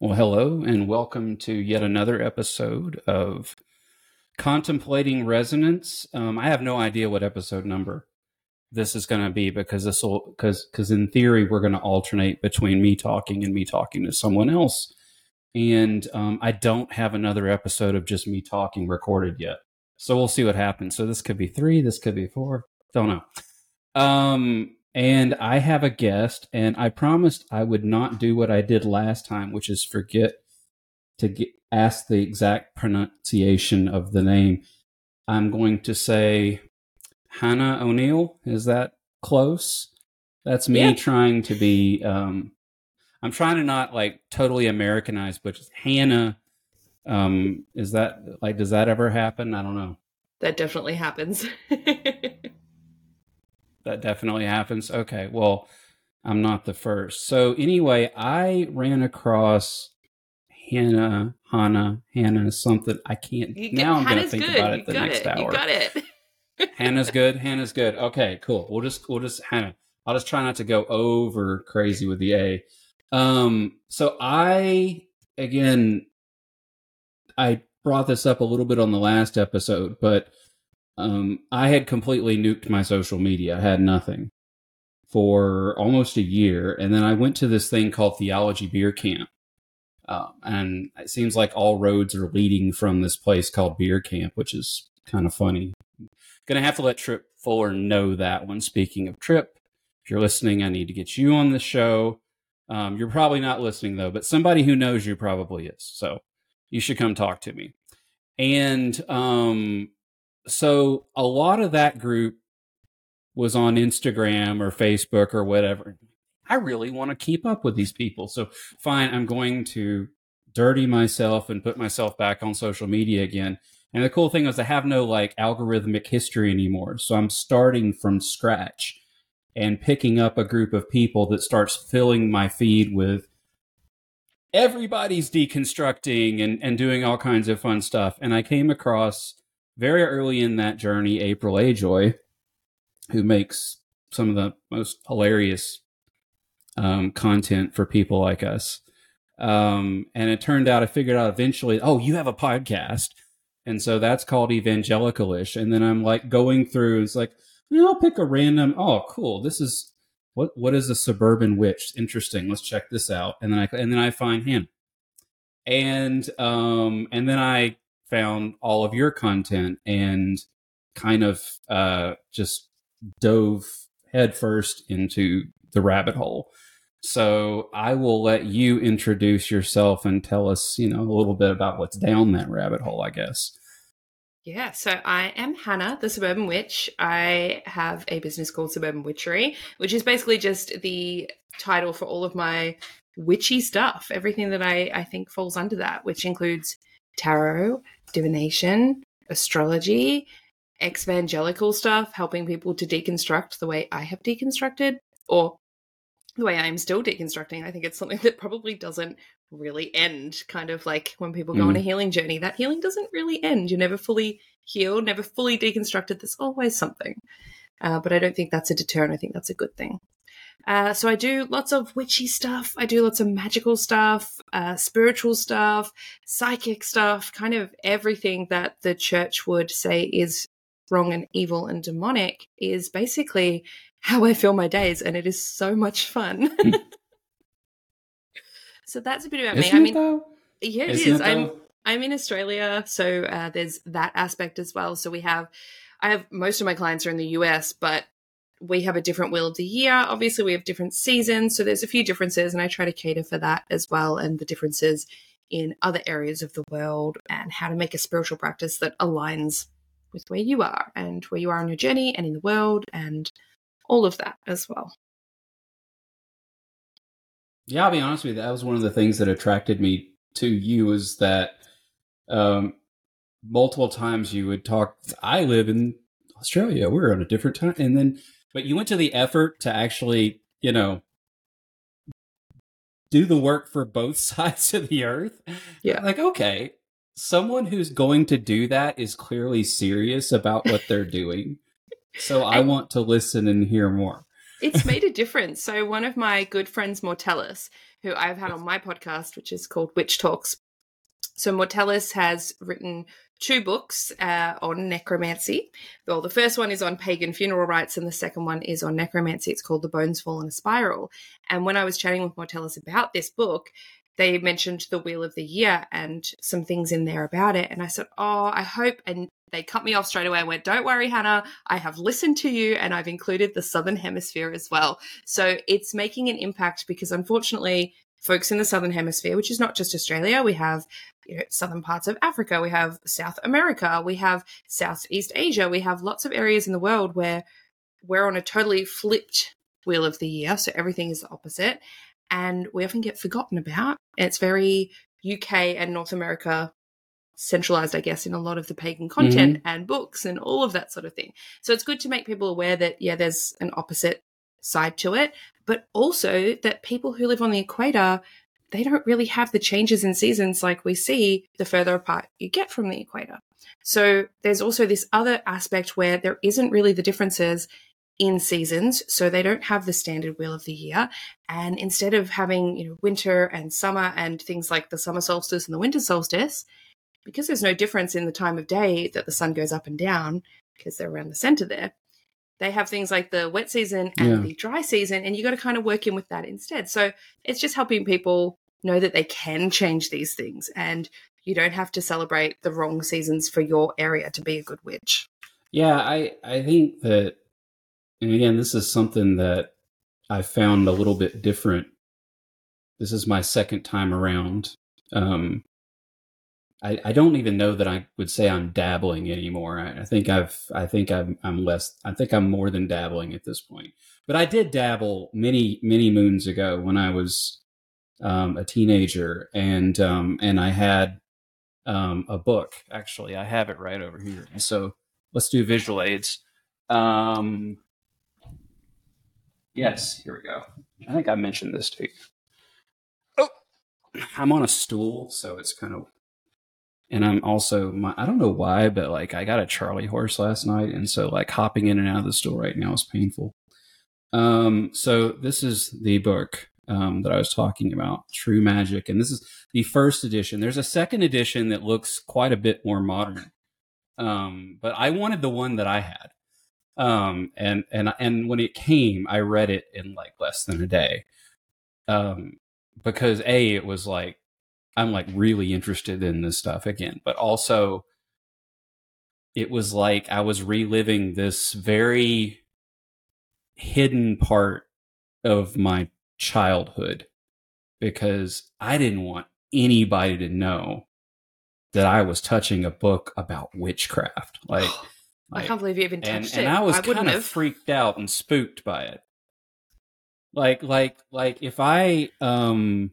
Well, hello, and welcome to yet another episode of Contemplating Resonance. Um, I have no idea what episode number this is going to be because this will because because in theory we're going to alternate between me talking and me talking to someone else, and um, I don't have another episode of just me talking recorded yet. So we'll see what happens. So this could be three, this could be four, don't know. Um, and I have a guest, and I promised I would not do what I did last time, which is forget to get, ask the exact pronunciation of the name. I'm going to say Hana O'Neill. Is that close? That's me yeah. trying to be. Um, I'm trying to not like totally Americanize, but just Hana. Um, is that like does that ever happen? I don't know. That definitely happens. that definitely happens. Okay, well, I'm not the first. So anyway, I ran across Hana, Hana, Hana, something I can't. Get, now I'm going to think good. about it you the next it. hour. You got it. Hana's good. Hana's good. Okay, cool. We'll just we'll just Hana. I'll just try not to go over crazy with the A. Um, so I again, I brought this up a little bit on the last episode, but um, I had completely nuked my social media. I had nothing for almost a year. And then I went to this thing called Theology Beer Camp. Um, and it seems like all roads are leading from this place called Beer Camp, which is kind of funny. Gonna have to let Tripp Fuller know that one. Speaking of Tripp, if you're listening, I need to get you on the show. Um, you're probably not listening though, but somebody who knows you probably is. So you should come talk to me. And um, so a lot of that group was on Instagram or Facebook or whatever. I really want to keep up with these people. So fine, I'm going to dirty myself and put myself back on social media again. And the cool thing is I have no like algorithmic history anymore. So I'm starting from scratch and picking up a group of people that starts filling my feed with everybody's deconstructing and, and doing all kinds of fun stuff. And I came across very early in that journey, April Ajoy, who makes some of the most hilarious um, content for people like us. Um, and it turned out, I figured out eventually, oh, you have a podcast. And so that's called Evangelicalish. And then I'm like going through, it's like, I'll pick a random, oh, cool. This is, what, what is a suburban witch? Interesting. Let's check this out. And then I, and then I find him. And, um, and then I found all of your content and kind of uh, just dove headfirst into the rabbit hole. So I will let you introduce yourself and tell us, you know, a little bit about what's down that rabbit hole, I guess. Yeah, so I am Hana, the Suburban Witch. I have a business called Suburban Witchery, which is basically just the title for all of my witchy stuff, everything that I, I think falls under that, which includes tarot, divination, astrology, evangelical stuff, helping people to deconstruct the way I have deconstructed or the way I'm still deconstructing. I think it's something that probably doesn't really end. Kind of like when people go mm. on a mm. healing journey, that healing doesn't really end. You're never fully healed, never fully deconstructed. There's always something. Uh, but I don't think that's a deterrent. I think that's a good thing. Uh, so I do lots of witchy stuff. I do lots of magical stuff, uh, spiritual stuff, psychic stuff, kind of everything that the church would say is wrong and evil and demonic is basically how I fill my days, and it is so much fun. Hmm. so that's a bit about Isn't me. I mean, though? yeah, it Isn't is. It I'm I'm in Australia, so uh, there's that aspect as well. So we have, I have most of my clients are in the US, but we have a different wheel of the year. Obviously, we have different seasons, so there's a few differences, and I try to cater for that as well, and the differences in other areas of the world, and how to make a spiritual practice that aligns with where you are and where you are on your journey and in the world, and all of that as well. Yeah, I'll be honest with you. That was one of the things that attracted me to you is that um, multiple times you would talk. I live in Australia. We're on a different time, and then but you went to the effort to actually, you know, do the work for both sides of the earth. Yeah. Like, okay, someone who's going to do that is clearly serious about what they're doing. So I want to listen and hear more. it's made a difference. So one of my good friends, Mortellus, who I've had on my podcast, which is called Witch Talks. So Mortellus has written two books uh, on necromancy. Well, the first one is on pagan funeral rites, and the second one is on necromancy. It's called The Bones Fall in a Spiral. And when I was chatting with Mortellus about this book, they mentioned the Wheel of the Year and some things in there about it. And I said, Oh, I hope. And they cut me off straight away and went, Don't worry, Hana, I have listened to you and I've included the Southern Hemisphere as well. So it's making an impact because unfortunately, folks in the Southern Hemisphere, which is not just Australia, we have you know, southern parts of Africa, we have South America, we have Southeast Asia, we have lots of areas in the world where we're on a totally flipped wheel of the year. So everything is the opposite and we often get forgotten about. It's very UK and North America centralized, I guess, in a lot of the pagan content mm-hmm. and books and all of that sort of thing. So it's good to make people aware that, yeah, there's an opposite side to it, but also that people who live on the equator, they don't really have the changes in seasons like we see the further apart you get from the equator. So there's also this other aspect where there isn't really the differences in seasons, so they don't have the standard wheel of the year. And instead of having, you know, winter and summer and things like the summer solstice and the winter solstice, because there's no difference in the time of day that the sun goes up and down because they're around the center there, they have things like the wet season and yeah. the dry season, and you got to kind of work in with that instead. So it's just helping people know that they can change these things and you don't have to celebrate the wrong seasons for your area to be a good witch. Yeah, I I think that and again, this is something that I found a little bit different. This is my second time around. Um, I, I don't even know that I would say I'm dabbling anymore. I, I think I've, I think I'm, I'm less, I think I'm more than dabbling at this point. But I did dabble many, many moons ago when I was um, a teenager, and um, and I had um, a book. Actually, I have it right over here. So let's do visual aids. Um, Yes, here we go. I think I mentioned this to you. Oh, I'm on a stool, so it's kind of, and I'm also my. I don't know why, but like I got a Charlie horse last night, and so like hopping in and out of the stool right now is painful. Um, so this is the book um, that I was talking about, True Magic, and this is the first edition. There's a second edition that looks quite a bit more modern, um, but I wanted the one that I had. Um, and and and when it came, I read it in like less than a day. Um, because a it was like I'm like really interested in this stuff again, but also it was like I was reliving this very hidden part of my childhood because I didn't want anybody to know that I was touching a book about witchcraft. Like like, I can't believe you even touched and, it. And I was kind of freaked out and spooked by it. Like, like, like if I, um,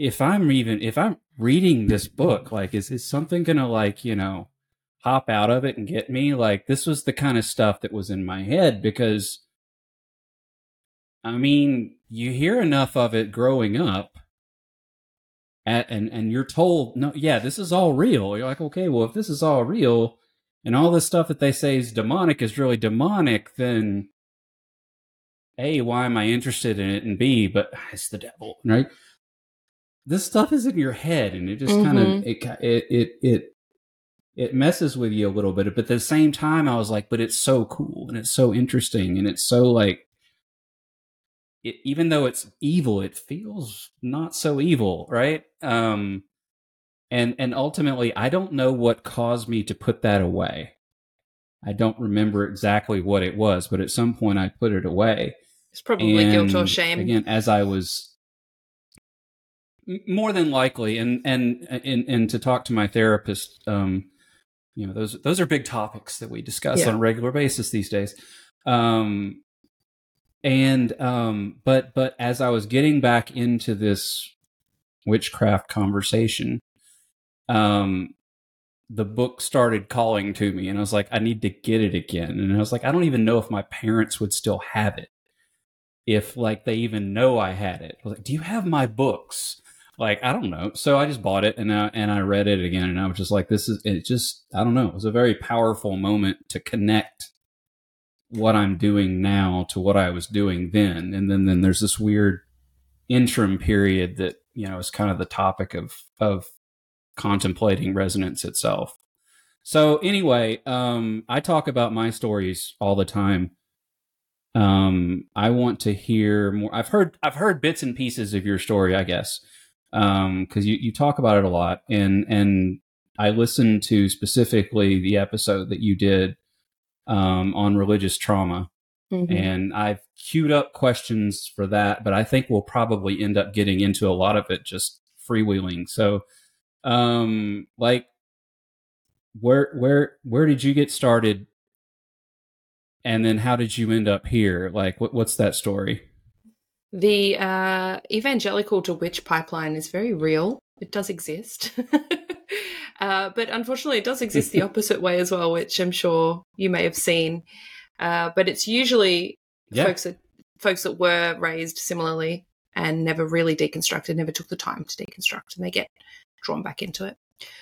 if I'm even, if I'm reading this book, like, is, is something gonna like, you know, hop out of it and get me? Like, this was the kind of stuff that was in my head because, I mean, you hear enough of it growing up and, and, and you're told, no, yeah, this is all real. You're like, okay, well, if this is all real, and all this stuff that they say is demonic is really demonic, then A, why am I interested in it? And B, but ah, it's the devil, right? This stuff is in your head and it just mm-hmm. kind of it, it it it it messes with you a little bit. But at the same time, I was like, but it's so cool and it's so interesting and it's so like it, even though it's evil, it feels not so evil, right? Um, and and ultimately i don't know what caused me to put that away i don't remember exactly what it was but at some point i put it away it's probably and guilt or shame again as i was more than likely and and and, and to talk to my therapist um you know those those are big topics that we discuss yeah. on a regular basis these days um and um but but as i was getting back into this witchcraft conversation um, the book started calling to me and I was like, I need to get it again. And I was like, I don't even know if my parents would still have it. If like they even know I had it. I was like, do you have my books? Like, I don't know. So I just bought it and I, and I read it again and I was just like, this is, it just, I don't know. It was a very powerful moment to connect what I'm doing now to what I was doing then. And then, then there's this weird interim period that, you know, is kind of the topic of, of contemplating resonance itself. So anyway, um, I talk about my stories all the time. Um, I want to hear more. I've heard, I've heard bits and pieces of your story, I guess. Um, cause you, you talk about it a lot and, and I listened to specifically the episode that you did um, on religious trauma. Mm-hmm. And I've queued up questions for that, but I think we'll probably end up getting into a lot of it just freewheeling. So, um, like, where where where did you get started, and then how did you end up here? Like, what what's that story? The uh, evangelical to witch pipeline is very real. It does exist. Uh, but unfortunately, it does exist the opposite way as well, which I'm sure you may have seen. Uh, but it's usually yeah. folks that folks that were raised similarly and never really deconstructed, never took the time to deconstruct, and they get drawn back into it.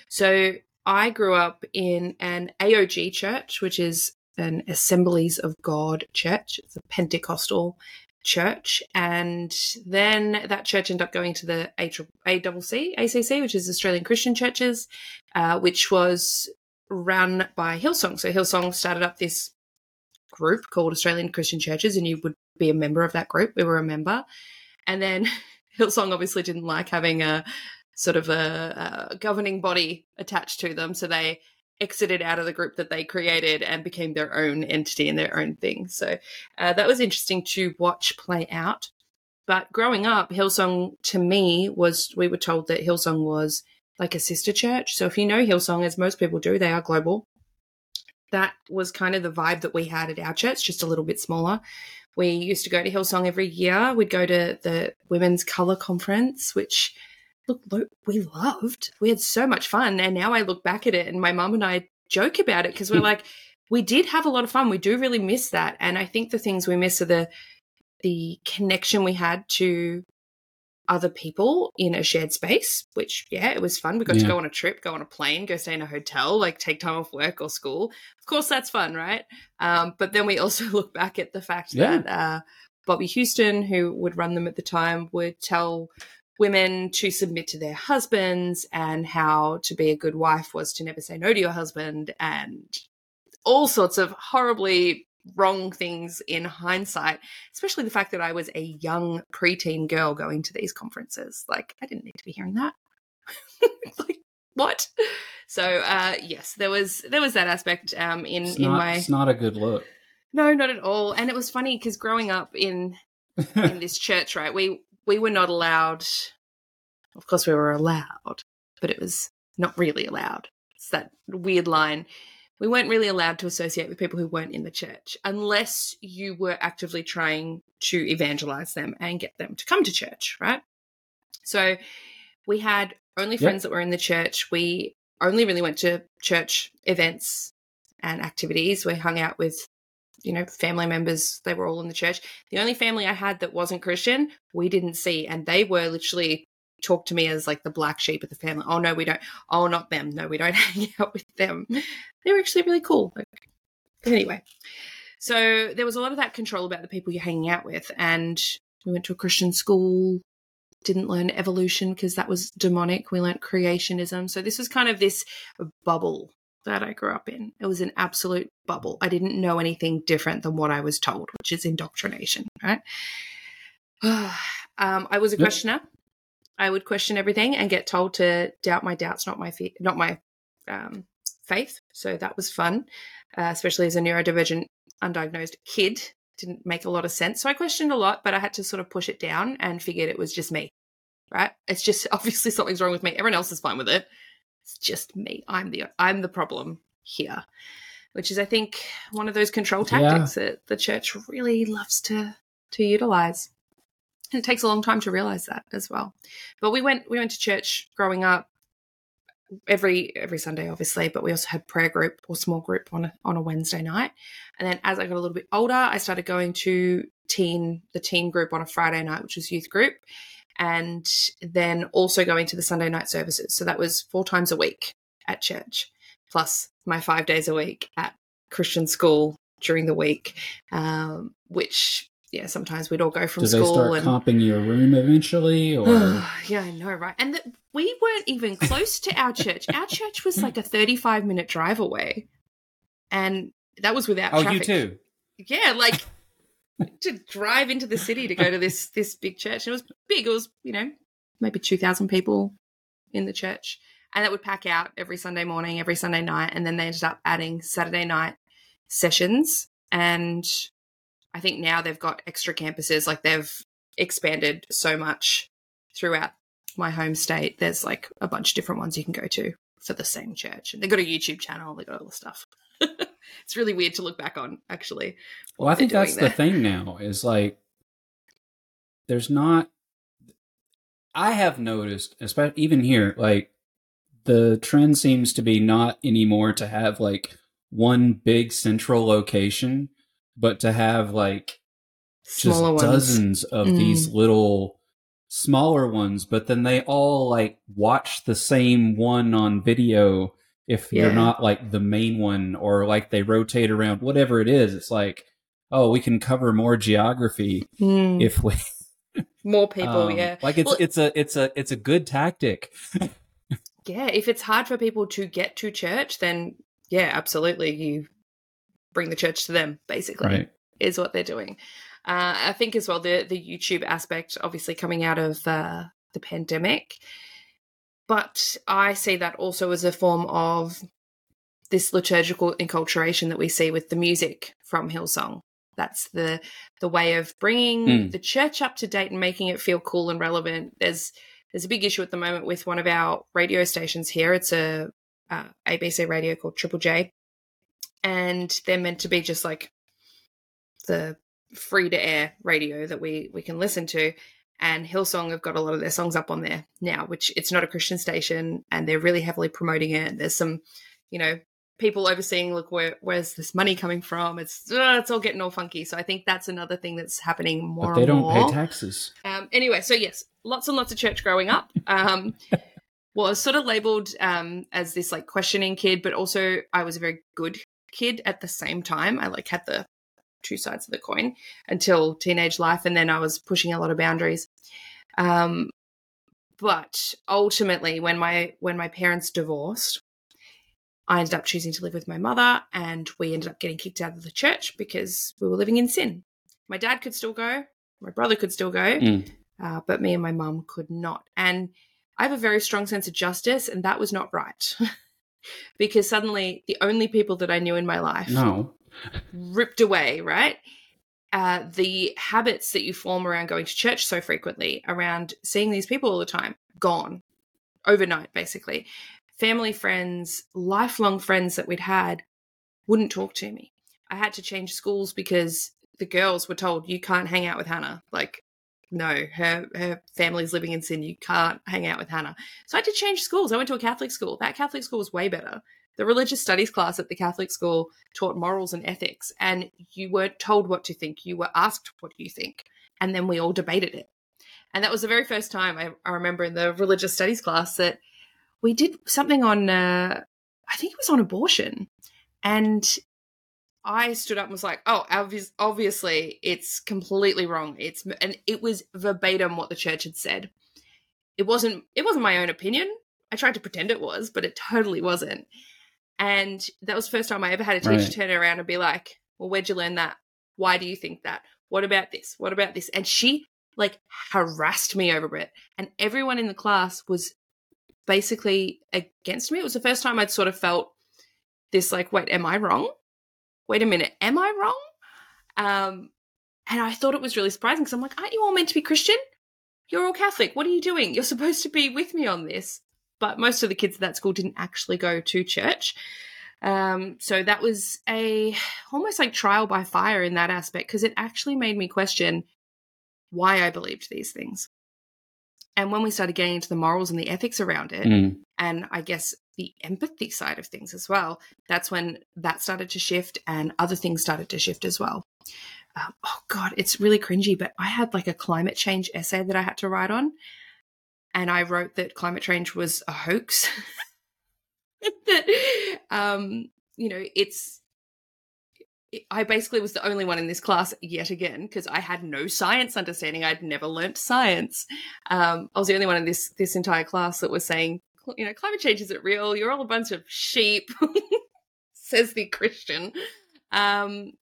So I grew up in an AOG church, which is an Assemblies of God church. It's a Pentecostal church, and then that church ended up going to the ACC, ACC, which is Australian Christian Churches, uh, which was run by Hillsong. So Hillsong started up this group called Australian Christian Churches, and you would be a member of that group. We were a member, and then Hillsong obviously didn't like having a sort of a, a governing body attached to them, so they exited out of the group that they created and became their own entity and their own thing. So uh, that was interesting to watch play out. But growing up, Hillsong to me was, we were told that Hillsong was like a sister church. So if you know Hillsong, as most people do, they are global. That was kind of the vibe that we had at our church, just a little bit smaller. We used to go to Hillsong every year. We'd go to the Women's Color Conference, which look, look, we loved. We had so much fun. And now I look back at it and my mum and I joke about it because we're like, we did have a lot of fun. We do really miss that. And I think the things we miss are the the connection we had to other people in a shared space, which yeah, it was fun. We got yeah. to go on a trip, go on a plane, go stay in a hotel, like take time off work or school. Of course, that's fun, right? Um, but then we also look back at the fact yeah. that uh, Bobbie Houston, who would run them at the time, would tell women to submit to their husbands and how to be a good wife was to never say no to your husband and all sorts of horribly wrong things in hindsight, especially the fact that I was a young preteen girl going to these conferences. Like, I didn't need to be hearing that. like, what? So, uh, yes, there was there was that aspect um, in in my. It's not a good look. No, not at all. And it was funny because growing up in in this church, right, we we were not allowed. Of course, we were allowed, but it was not really allowed. It's that weird line. We weren't really allowed to associate with people who weren't in the church unless you were actively trying to evangelize them and get them to come to church, right? So we had only friends yep. that were in the church. We only really went to church events and activities. We hung out with you know, family members, they were all in the church. The only family I had that wasn't Christian, we didn't see. And they were literally talked to me as like the black sheep of the family. Oh, no, we don't. Oh, not them. No, we don't hang out with them. They were actually really cool. Anyway, so there was a lot of that control about the people you're hanging out with. And we went to a Christian school, didn't learn evolution because that was demonic. We learned creationism. So this was kind of this bubble that I grew up in. It was an absolute bubble. I didn't know anything different than what I was told, which is indoctrination, right? um, I was a questioner. I would question everything and get told to doubt my doubts, not my fe- not my um, faith. So that was fun, uh, especially as a neurodivergent, undiagnosed kid. Didn't make a lot of sense. So I questioned a lot, but I had to sort of push it down and figured it was just me. Right? It's just obviously something's wrong with me. Everyone else is fine with it. It's just me. I'm the I'm the problem here, which is I think one of those control tactics yeah. that the church really loves to to utilize. And it takes a long time to realize that as well. But we went we went to church growing up every every Sunday, obviously, but we also had prayer group or small group on a, on a Wednesday night. And then as I got a little bit older, I started going to teen the teen group on a Friday night, which was youth group and then also going to the Sunday night services. So that was four times a week at church, plus my five days a week at Christian school during the week, um, which yeah, sometimes we'd all go from Do they school start and comping you a room eventually, or yeah, I know, right? And the, we weren't even close to our church. Our church was like a 35 minute drive away. And that was without oh, traffic. you too? Yeah, like to drive into the city to go to this this big church. And it was big. It was, you know, maybe 2,000 people in the church. And that would pack out every Sunday morning, every Sunday night. And then they ended up adding Saturday night sessions. And I think now they've got extra campuses. Like they've expanded so much throughout my home state. There's like a bunch of different ones you can go to for the same church. And they've got a YouTube channel. They've got all the stuff. It's really weird to look back on, actually. Well, I think that's doing the thing now is like there's not. I have noticed, especially even here, like the trend seems to be not anymore to have like one big central location, but to have like just Smaller ones. dozens of Mm. these little smaller ones, but then they all like watch the same one on video if Yeah. you're not like the main one or like they rotate around whatever it is. It's like, oh, we can cover more geography Mm. if we More people, um, yeah. Like it's Well- it's a it's a it's a good tactic. Yeah, if it's hard for people to get to church, then yeah, absolutely. You bring the church to them, basically. Right. is what they're doing. Uh, I think as well the the YouTube aspect, obviously coming out of uh, the pandemic, but I see that also as a form of this liturgical enculturation that we see with the music from Hillsong. That's the the way of bringing Mm. the church up to date and making it feel cool and relevant. There's there's a big issue at the moment with one of our radio stations here. It's a uh, ABC radio called Triple J, and they're meant to be just like the free to air radio that we we can listen to. And Hillsong have got a lot of their songs up on there now, which it's not a Christian station, and they're really heavily promoting it. There's some, you know, people overseeing. Look, where where's this money coming from? It's uh, it's all getting all funky. So I think that's another thing that's happening more. But they don't more. pay taxes. Um, anyway, so yes, lots and lots of church growing up. Um, was sort of labeled um, as this like questioning kid, but also I was a very good kid at the same time. I like had the two sides of the coin until teenage life, and then I was pushing a lot of boundaries. Um, but ultimately, when my when my parents divorced, I ended up choosing to live with my mother, and we ended up getting kicked out of the church because we were living in sin. My dad could still go, my brother could still go, Mm. uh, but me and my mum could not. And I have a very strong sense of justice, and that was not right. because suddenly the only people that I knew in my life No. Ripped away, right? Uh, the habits that you form around going to church so frequently, around seeing these people all the time, gone overnight, basically. Family friends, lifelong friends that we'd had wouldn't talk to me. I had to change schools because the girls were told, you can't hang out with Hana. Like, no, her her family's living in sin. You can't hang out with Hana. So I had to change schools. I went to a Catholic school. That Catholic school was way better. The religious studies class at the Catholic school taught morals and ethics, and you weren't told what to think. You were asked what you think, and then we all debated it. And that was the very first time I, I remember in the religious studies class that we did something on, uh, I think it was on abortion. And I stood up and was like, "Oh, obvious, obviously, it's completely wrong. It's and it was verbatim what the church had said. It wasn't. It wasn't my own opinion. I tried to pretend it was, but it totally wasn't. And that was the first time I ever had a teacher Right. turn around and be like, "Well, where'd you learn that? Why do you think that? What about this? What about this?" And she like harassed me over it, and everyone in the class was basically against me. It was the first time I'd sort of felt this like, wait, am I wrong? Wait a minute, am I wrong? Um, and I thought it was really surprising because I'm like, aren't you all meant to be Christian? You're all Catholic. What are you doing? You're supposed to be with me on this. But most of the kids at that school didn't actually go to church. Um, so that was a almost like trial by fire in that aspect because it actually made me question why I believed these things. And when we started getting into the morals and the ethics around it, Mm. and I guess the empathy side of things as well, that's when that started to shift and other things started to shift as well. Um, oh, God, it's really cringy, but I had like a climate change essay that I had to write on. And I wrote that climate change was a hoax. that, um, you know, it's I basically was the only one in this class yet again because I had no science understanding. I'd never learnt science. Um, I was the only one in this this entire class that was saying, you know, climate change isn't real. You're all a bunch of sheep, says the Christian. Um,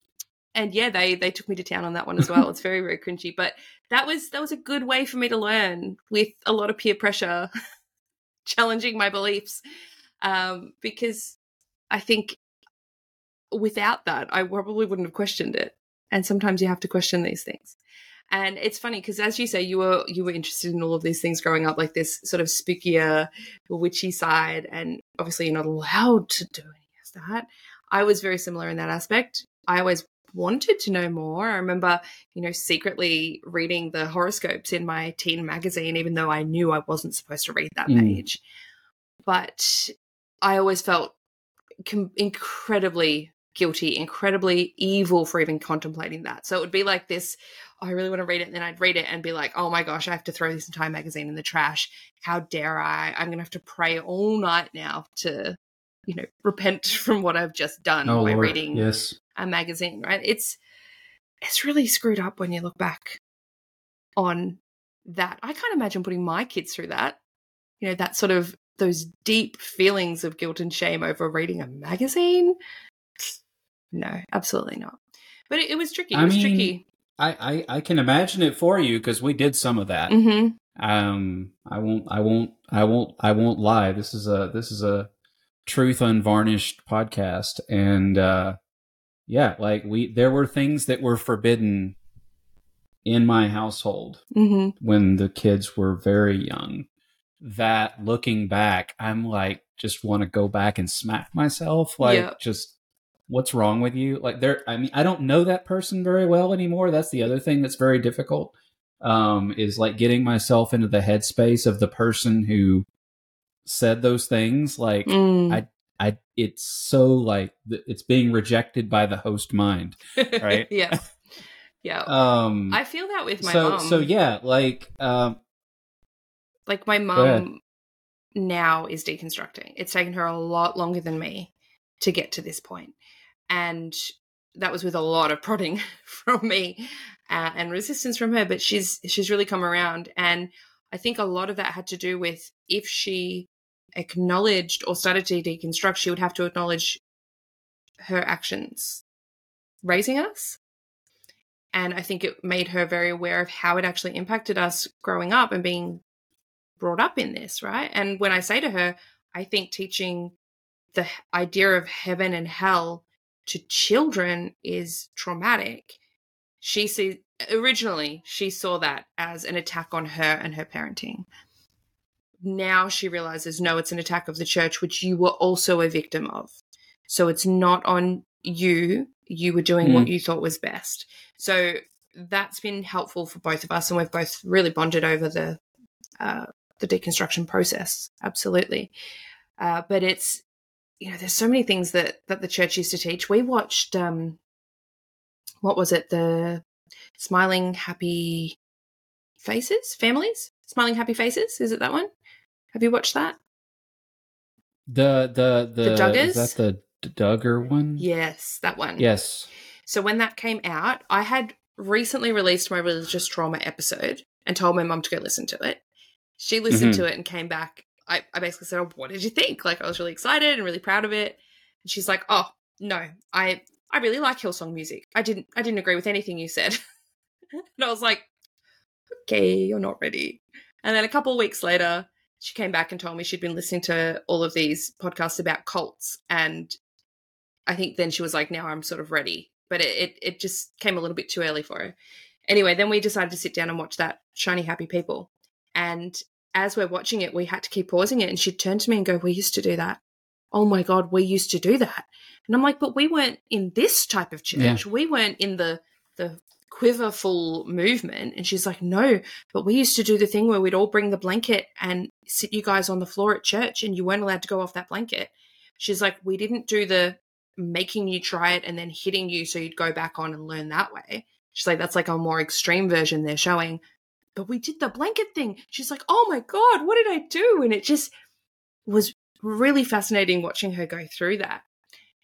and yeah, they they took me to town on that one as well. It's very very cringy, but that was that was a good way for me to learn with a lot of peer pressure, challenging my beliefs, um, because I think without that, I probably wouldn't have questioned it. And sometimes you have to question these things. And it's funny because, as you say, you were you were interested in all of these things growing up, like this sort of spookier, witchy side, and obviously you're not allowed to do any of that. I was very similar in that aspect. I always wanted to know more. I remember, you know, secretly reading the horoscopes in my teen magazine, even though I knew I wasn't supposed to read that mm. page. But I always felt com- incredibly guilty, incredibly evil for even contemplating that. So it would be like this oh, I really want to read it. And then I'd read it and be like, oh my gosh, I have to throw this entire magazine in the trash. How dare I? I'm going to have to pray all night now to, you know, repent from what I've just done oh, by Lord. reading yes. A magazine, right? It's, it's really screwed up when you look back on that. I can't imagine putting my kids through that. You know, that sort of those deep feelings of guilt and shame over reading a magazine. No, absolutely not. But it, it was tricky. It I was mean, tricky. I, I, I can imagine it for you because we did some of that. Mm-hmm. Um, I won't, I won't, I won't, I won't lie. This is a, this is a truth unvarnished podcast, and uh, yeah, like we, there were things that were forbidden in my household mm-hmm. when the kids were very young. That looking back, I'm like, just want to go back and smack myself, like yep. just what's wrong with you? Like there, I mean, I don't know that person very well anymore. That's the other thing that's very difficult. Um, is like getting myself into the headspace of the person who said those things. Like mm. I, I, it's so like it's being rejected by the host mind, right? yeah, yeah. Um, I feel that with my so, mom. So yeah, like, um, like my mom now is deconstructing. It's taken her a lot longer than me to get to this point and that was with a lot of prodding from me uh, and resistance from her but she's she's really come around and i think a lot of that had to do with if she acknowledged or started to deconstruct she would have to acknowledge her actions raising us and i think it made her very aware of how it actually impacted us growing up and being brought up in this right and when i say to her i think teaching the idea of heaven and hell to children is traumatic. She sees originally she saw that as an attack on her and her parenting. Now she realizes no, it's an attack of the church, which you were also a victim of. So it's not on you. You were doing mm. what you thought was best. So that's been helpful for both of us, and we've both really bonded over the uh, the deconstruction process. Absolutely, uh, but it's you know, there's so many things that that the church used to teach. We watched um what was it? The Smiling Happy Faces? Families? Smiling Happy Faces? Is it that one? Have you watched that? The the the, the Duggars? Is that the Duggar one? Yes, that one. Yes. So when that came out, I had recently released my religious trauma episode and told my mum to go listen to it. She listened mm-hmm. to it and came back I, I basically said, oh, what did you think? Like, I was really excited and really proud of it. And she's like, oh, no, I, I really like Hillsong music. I didn't, I didn't agree with anything you said. and I was like, okay, you're not ready. And then a couple of weeks later, she came back and told me she'd been listening to all of these podcasts about cults. And I think then she was like, now I'm sort of ready. But it, it, it just came a little bit too early for her. Anyway, then we decided to sit down and watch that Shiny Happy People. And as we're watching it, we had to keep pausing it. And she'd turn to me and go, We used to do that. Oh my God, we used to do that. And I'm like, But we weren't in this type of church. Yeah. We weren't in the, the, quiverful movement and she's like no but we used to do the thing where we'd all bring the blanket and sit you guys on the floor at church and you weren't allowed to go off that blanket she's like we didn't do the making you try it and then hitting you so you'd go back on and learn that way she's like that's like a more extreme version they're showing but we did the blanket thing. She's like, oh my God, what did I do? And it just was really fascinating watching her go through that.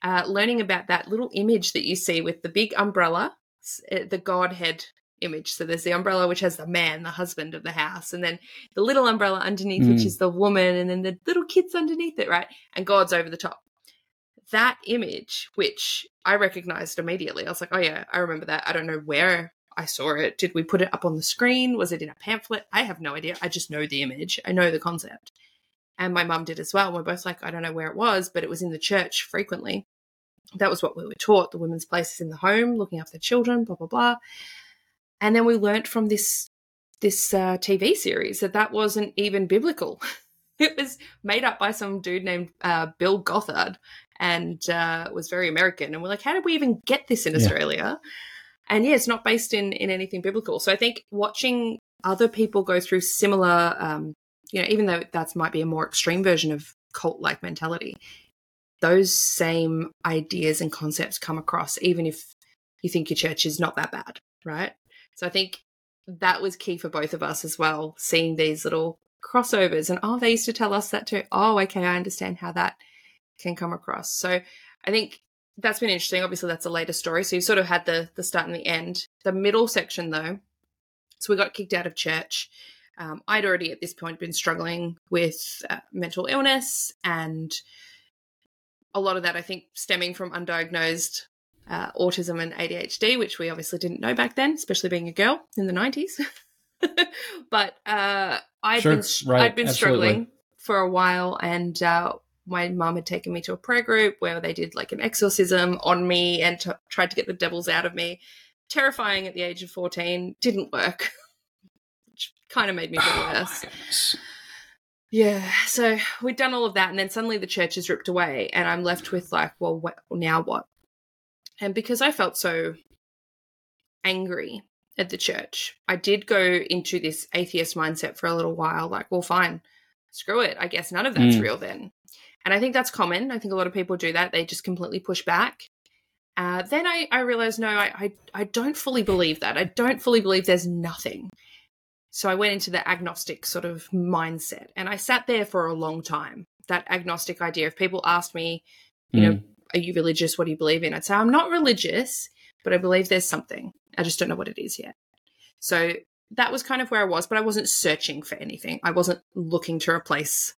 uh, learning about that little image that you see with the big umbrella, the Godhead image. So there's the umbrella which has the man, the husband of the house, and then the little umbrella underneath, mm. which is the woman, and then the little kids underneath it, right? And God's over the top. That image, which I recognized immediately, I was like, oh yeah, I remember that. I don't know where I saw it. Did we put it up on the screen? Was it in a pamphlet? I have no idea. I just know the image. I know the concept. And my mum did as well. We're both like, I don't know where it was, but it was in the church frequently. That was what we were taught. The women's place is in the home, looking after children, blah, blah, blah. And then we learnt from this this uh, TV series that that wasn't even biblical. it was made up by some dude named uh, Bill Gothard and uh, was very American. And we're like, how did we even get this in yeah. Australia? And yeah, it's not based in in anything biblical. So I think watching other people go through similar, um, you know, even though that might be a more extreme version of cult like mentality, those same ideas and concepts come across, even if you think your church is not that bad, right? So I think that was key for both of us as well, seeing these little crossovers and oh, they used to tell us that too. Oh, okay, I understand how that can come across. So I think that's been interesting. Obviously, that's a later story. So you sort of had the the start and the end. The middle section, though, so we got kicked out of church. Um, I'd already at this point been struggling with uh, mental illness and a lot of that, I think, stemming from undiagnosed uh, autism and ADHD, which we obviously didn't know back then, especially being a girl in the 90s. but uh, I'd sure, been, right, I'd been struggling for a while and uh, my mum had taken me to a prayer group where they did like an exorcism on me and t- tried to get the devils out of me. Terrifying at the age of 14, didn't work, which kind of made me feel oh worse. Yeah, so we'd done all of that, and then suddenly the church is ripped away, and I'm left with like, well, wh- now what? And because I felt so angry at the church, I did go into this atheist mindset for a little while like, well, fine, screw it. I guess none of that's mm. real then. And I think that's common. I think a lot of people do that. They just completely push back. Uh, then I, I realized, no, I, I, I don't fully believe that. I don't fully believe there's nothing. So I went into the agnostic sort of mindset and I sat there for a long time. That agnostic idea. If people asked me, you mm. know, are you religious? What do you believe in? I'd say, I'm not religious, but I believe there's something. I just don't know what it is yet. So that was kind of where I was, but I wasn't searching for anything. I wasn't looking to replace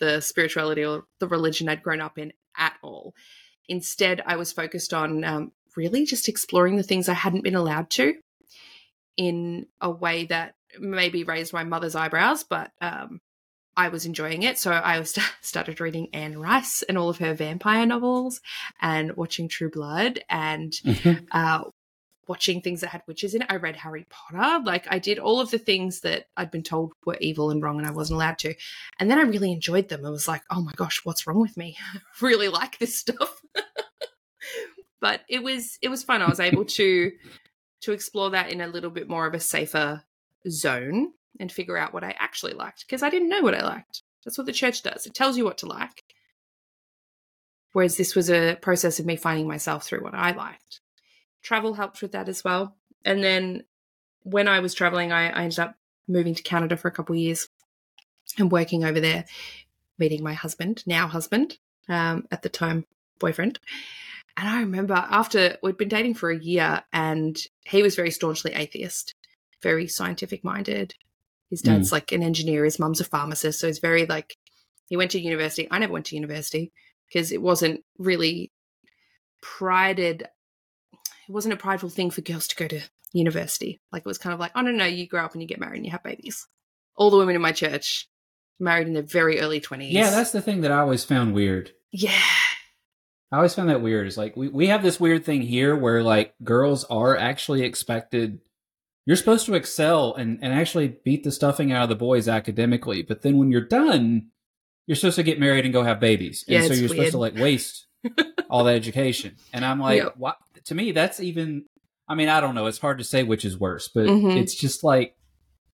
the spirituality or the religion I'd grown up in at all. Instead, I was focused on um, really just exploring the things I hadn't been allowed to in a way that maybe raised my mother's eyebrows, but um, I was enjoying it. So I was started reading Anne Rice and all of her vampire novels and watching True Blood and mm-hmm. uh, watching things that had witches in it. I read Harry Potter. Like I did all of the things that I'd been told were evil and wrong and I wasn't allowed to. And then I really enjoyed them. I was like, oh my gosh, what's wrong with me? I really like this stuff. but it was it was fun. I was able to to explore that in a little bit more of a safer zone and figure out what I actually liked because I didn't know what I liked. That's what the church does. It tells you what to like. Whereas this was a process of me finding myself through what I liked travel helped with that as well. And then when I was traveling, I, I ended up moving to Canada for a couple of years and working over there, meeting my husband, now husband, um, at the time boyfriend. And I remember after we'd been dating for a year, and he was very staunchly atheist, very scientific minded. His dad's mm. like an engineer, his mum's a pharmacist. So he's very like, he went to university. I never went to university because it wasn't really prided it wasn't a prideful thing for girls to go to university. Like it was kind of like, oh no, no, you grow up and you get married and you have babies. All the women in my church married in their very early twenties. Yeah, that's the thing that I always found weird. Yeah. I always found that weird. Is like we, we have this weird thing here where like girls are actually expected you're supposed to excel and, and actually beat the stuffing out of the boys academically, but then when you're done, you're supposed to get married and go have babies. And yeah, so you're weird. supposed to like waste all that education. And I'm like, yep. what to me, that's even. I mean, I don't know. It's hard to say which is worse, but mm-hmm. it's just like,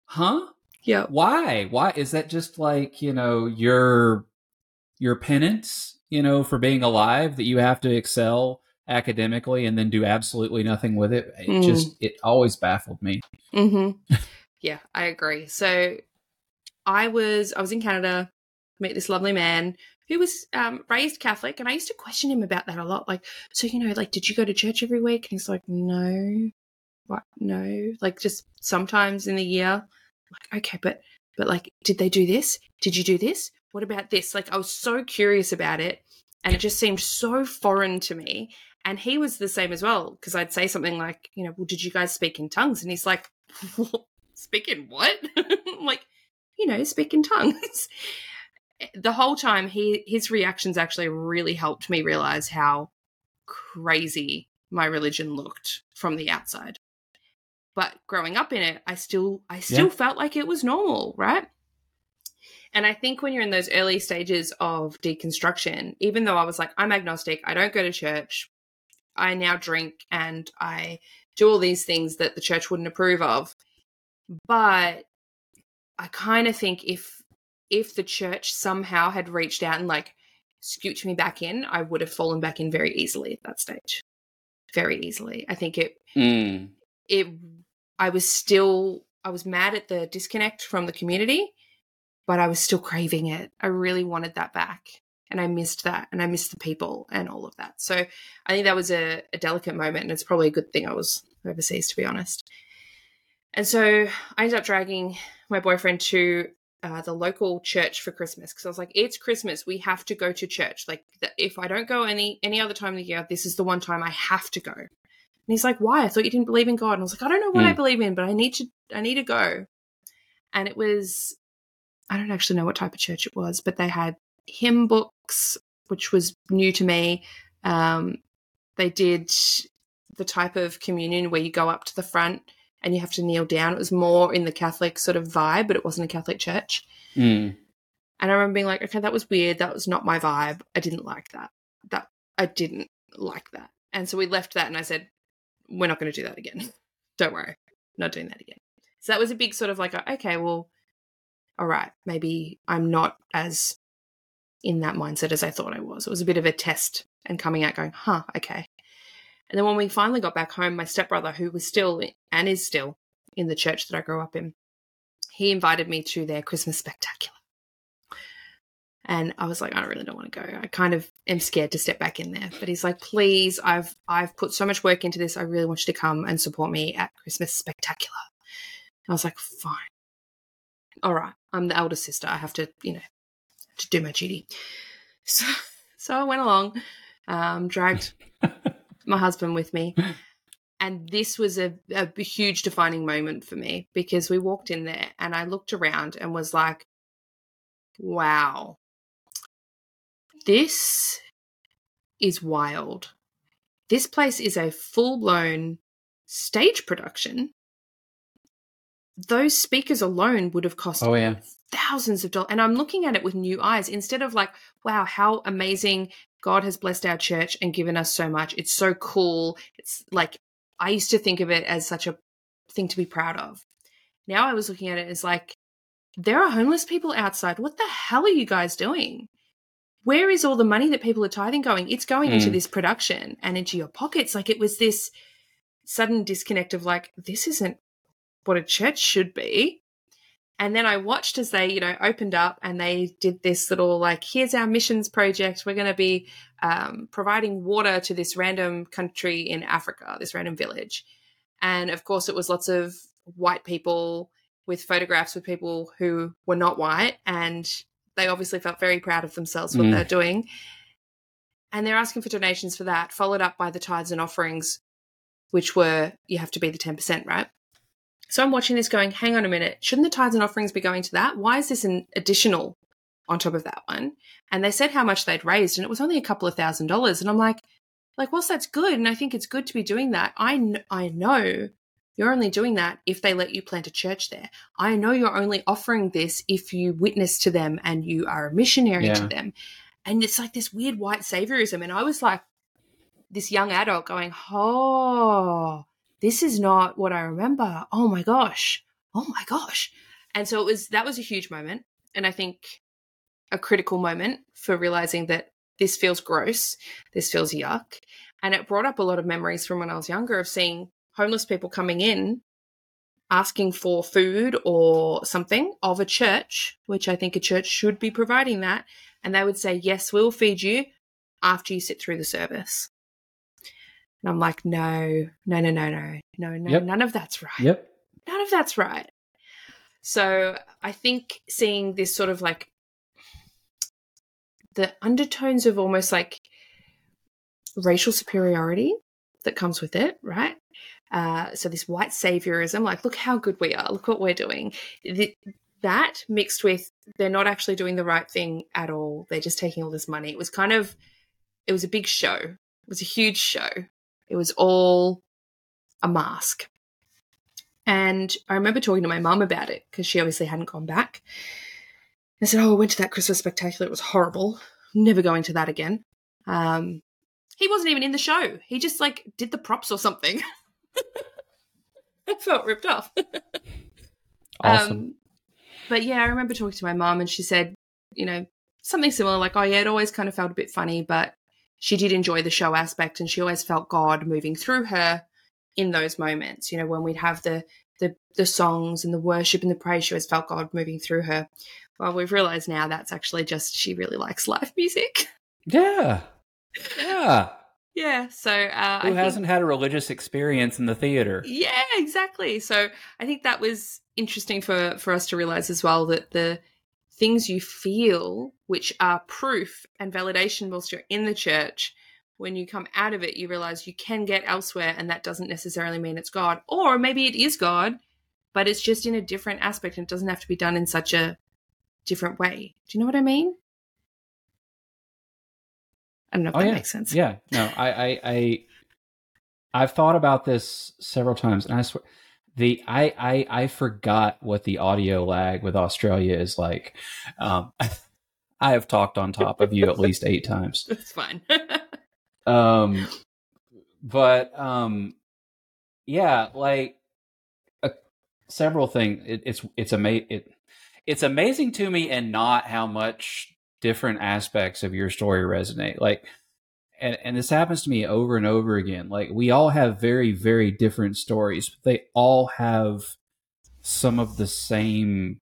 huh? Yeah. Why? Why is that? Just like you know your your penance, you know, for being alive that you have to excel academically and then do absolutely nothing with it. It mm. just it always baffled me. Mm-hmm. yeah, I agree. So I was I was in Canada meet this lovely man who was um, raised Catholic, and I used to question him about that a lot. Like, so you know, like, did you go to church every week? And he's like, no, what? No, like just sometimes in the year. Like, okay, but but like, did they do this? Did you do this? What about this? Like, I was so curious about it, and it just seemed so foreign to me. And he was the same as well because I'd say something like, you know, well, did you guys speak in tongues? And he's like, speak in what? Like, you know, speak in tongues. the whole time he his reactions actually really helped me realize how crazy my religion looked from the outside but growing up in it i still i still yeah. felt like it was normal right and i think when you're in those early stages of deconstruction even though i was like i'm agnostic i don't go to church i now drink and i do all these things that the church wouldn't approve of but i kind of think if if the church somehow had reached out and like scooped me back in, I would have fallen back in very easily at that stage. Very easily. I think it mm. it I was still I was mad at the disconnect from the community, but I was still craving it. I really wanted that back. And I missed that and I missed the people and all of that. So I think that was a, a delicate moment and it's probably a good thing I was overseas to be honest. And so I ended up dragging my boyfriend to uh, the local church for Christmas because I was like, it's Christmas, we have to go to church. Like, if I don't go any any other time of the year, this is the one time I have to go. And he's like, why? I thought you didn't believe in God. And I was like, I don't know what mm. I believe in, but I need to I need to go. And it was, I don't actually know what type of church it was, but they had hymn books, which was new to me. Um, they did the type of communion where you go up to the front and you have to kneel down. It was more in the Catholic sort of vibe, but it wasn't a Catholic church. Mm. And I remember being like, okay, that was weird. That was not my vibe. I didn't like that. That I didn't like that. And so we left that and I said, we're not going to do that again. Don't worry. Not doing that again. So that was a big sort of like, okay, well, all right, maybe I'm not as in that mindset as I thought I was. It was a bit of a test and coming out going, huh, okay. And then when we finally got back home, my stepbrother, who was still and is still in the church that I grew up in, he invited me to their Christmas spectacular. And I was like, I really don't want to go. I kind of am scared to step back in there. But he's like, please, I've I've put so much work into this. I really want you to come and support me at Christmas spectacular. And I was like, fine. All right. I'm the elder sister. I have to, you know, to do my duty. So so I went along, um, dragged my husband with me. And this was a, a huge defining moment for me because we walked in there and I looked around and was like, wow, this is wild. This place is a full blown stage production. Those speakers alone would have cost oh, yeah. Thousands of dollars. And I'm looking at it with new eyes instead of like, wow, how amazing God has blessed our church and given us so much. It's so cool. It's like, I used to think of it as such a thing to be proud of. Now I was looking at it as like, there are homeless people outside. What the hell are you guys doing? Where is all the money that people are tithing going? It's going mm. into this production and into your pockets. Like it was this sudden disconnect of like, this isn't what a church should be. And then I watched as they, you know, opened up and they did this little like, here's our missions project. We're going to be um, providing water to this random country in Africa, this random village. And of course, it was lots of white people with photographs with people who were not white. And they obviously felt very proud of themselves, what mm. they're doing. And they're asking for donations for that, followed up by the tithes and offerings, which were, you have to be the 10%, right? So I'm watching this going, hang on a minute, shouldn't the tithes and offerings be going to that? Why is this an additional on top of that one? And they said how much they'd raised, and it was only a couple of thousand dollars. And I'm like, like, whilst that's good, and I think it's good to be doing that, I, kn- I know you're only doing that if they let you plant a church there. I know you're only offering this if you witness to them and you are a missionary yeah. to them. And it's like this weird white saviorism. And I was like, this young adult going, oh, this is not what I remember. Oh my gosh. Oh my gosh. And so it was that was a huge moment. And I think a critical moment for realizing that this feels gross, this feels yuck. And it brought up a lot of memories from when I was younger of seeing homeless people coming in asking for food or something of a church, which I think a church should be providing that, and they would say, Yes, we'll feed you after you sit through the service. And I'm like, No, no, no, no, no, no, no, Yep. none of that's right. Yep. None of that's right. So I think seeing this sort of like the undertones of almost like racial superiority that comes with it, right? Uh, so this white saviorism, like, look how good we are, look what we're doing. Th- that mixed with they're not actually doing the right thing at all. They're just taking all this money. It was kind of, it was a big show. It was a huge show. It was all a mask. And I remember talking to my mum about it because she obviously hadn't gone back. I said, Oh, I went to that Christmas spectacular. It was horrible. Never going to that again. Um, he wasn't even in the show. He just like did the props or something. I felt ripped off. Awesome. Um, but yeah, I remember talking to my mum and she said, you know, something similar like, oh, yeah, it always kind of felt a bit funny, but she did enjoy the show aspect and she always felt God moving through her in those moments. You know, when we'd have the, the, the songs and the worship and the praise, she always felt God moving through her. Well, we've realized now that's actually just she really likes live music. Yeah. Yeah. yeah. So, uh, Who I think- hasn't had a religious experience in the theater? Yeah, exactly. So I think that was interesting for for us to realize as well that the things you feel, which are proof and validation whilst you're in the church, when you come out of it, you realize you can get elsewhere, and that doesn't necessarily mean it's God, or maybe it is God, but it's just in a different aspect, and it doesn't have to be done in such a different way. Do you know what I mean? I don't know if Oh, that yeah. makes sense. Yeah, no, I, I, I, I've thought about this several times, and I swear, the I, I, I forgot what the audio lag with Australia is like. Um, I have talked on top of you at least eight times. It's fine. Um, but um, yeah, like several things. It, it's it's ama- it, it's amazing to me, and not how much different aspects of your story resonate. Like, and and this happens to me over and over again. Like, we all have very very different stories, but they all have some of the same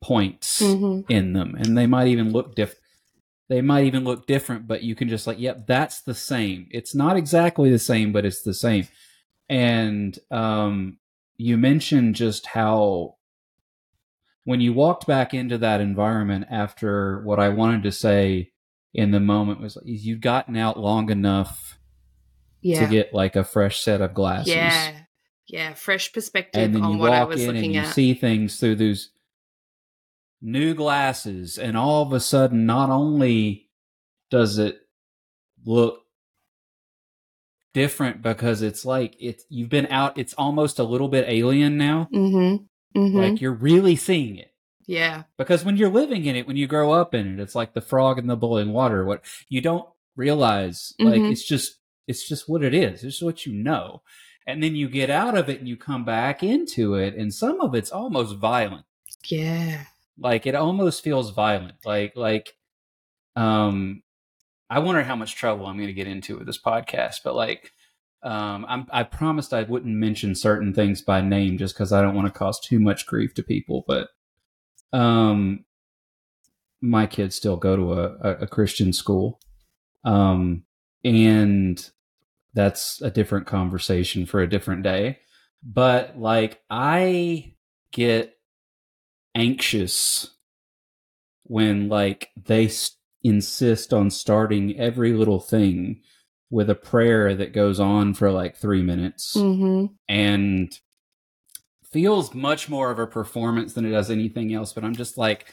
points Mhm. in them and they might even look different they might even look different but you can just like yep that's the same it's not exactly the same but it's the same and um you mentioned just how when you walked back into that environment after what i wanted to say in the moment was you've gotten out long enough Yeah. to get like a fresh set of glasses Yeah. Yeah. Fresh perspective and then on you what I walk was in and you at. see things through those new glasses and all of a sudden not only does it look different because it's like it's you've been out it's almost a little bit alien now mm-hmm. Mm-hmm. like you're really seeing it yeah. because when you're living in it when you grow up in it it's like the frog in the boiling water what you don't realize like Mhm. it's just it's just what it is it's what you know and then you get out of it and you come back into it and some of it's almost violent Yeah. like it almost feels violent like like um i wonder how much trouble i'm going to get into with this podcast but like um I'm, i promised i wouldn't mention certain things by name just because i don't want to cause too much grief to people but um my kids still go to a, a, christian school. Um and that's a different conversation for a different day. But like i get anxious when like they insist on starting every little thing with a prayer that goes on for like 3 minutes. Mm-hmm. and feels much more of a performance than it does anything else but i'm just like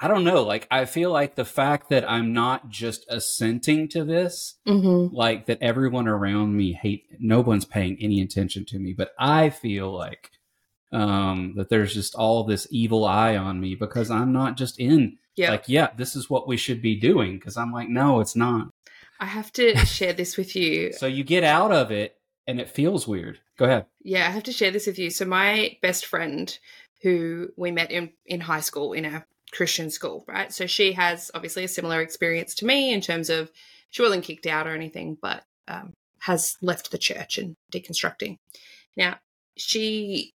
i don't know like i feel like the fact that i'm not just assenting to this Mm-hmm. like that everyone around me hate no one's paying any attention to me but i feel like um that there's just all this evil eye on me because i'm not just in Yeah. like yeah this is what we should be doing because i'm like no it's not I have to share this with you. so you get out of it and it feels weird go ahead Yeah, I have to share this with you. So my best friend, who we met in in high school in a Christian school, right? So she has obviously a similar experience to me in terms of she wasn't kicked out or anything, but um, has left the church and deconstructing. Now she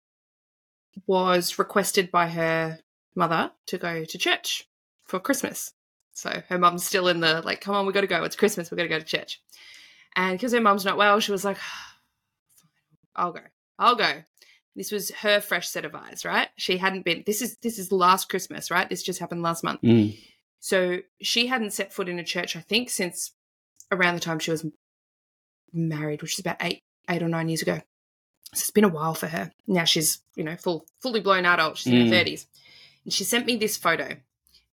was requested by her mother to go to church for Christmas. So her mum's still in the like, come on, we got to go. It's Christmas. We got to go to church. And because her mum's not well, she was like, I'll go. I'll go. This was her fresh set of eyes, right? She hadn't been. This is this is last Christmas, right? This just happened last month. Mm. So she hadn't set foot in a church, I think, since around the time she was married, which is about eight, eight or nine years ago. So it's been a while for her. Now she's, you know, full, fully blown adult. She's in her Mm. thirties, and she sent me this photo,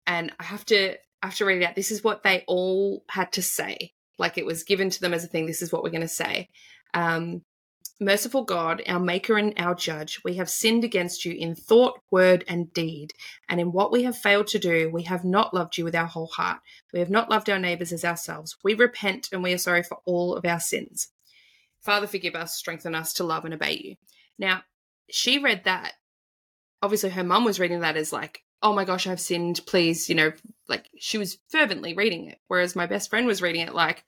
and I have to, I have to read it out. This is what they all had to say, like it was given to them as a thing. This is what we're going to say. Um, Merciful God, our Maker and our Judge, we have sinned against you in thought, word, and deed. And in what we have failed to do, we have not loved you with our whole heart. We have not loved our neighbors as ourselves. We repent and we are sorry for all of our sins. Father, forgive us, strengthen us to love and obey you. Now, she read that. Obviously, her mum was reading that as like, oh my gosh, I've sinned. Please, you know, like she was fervently reading it. Whereas my best friend was reading it like,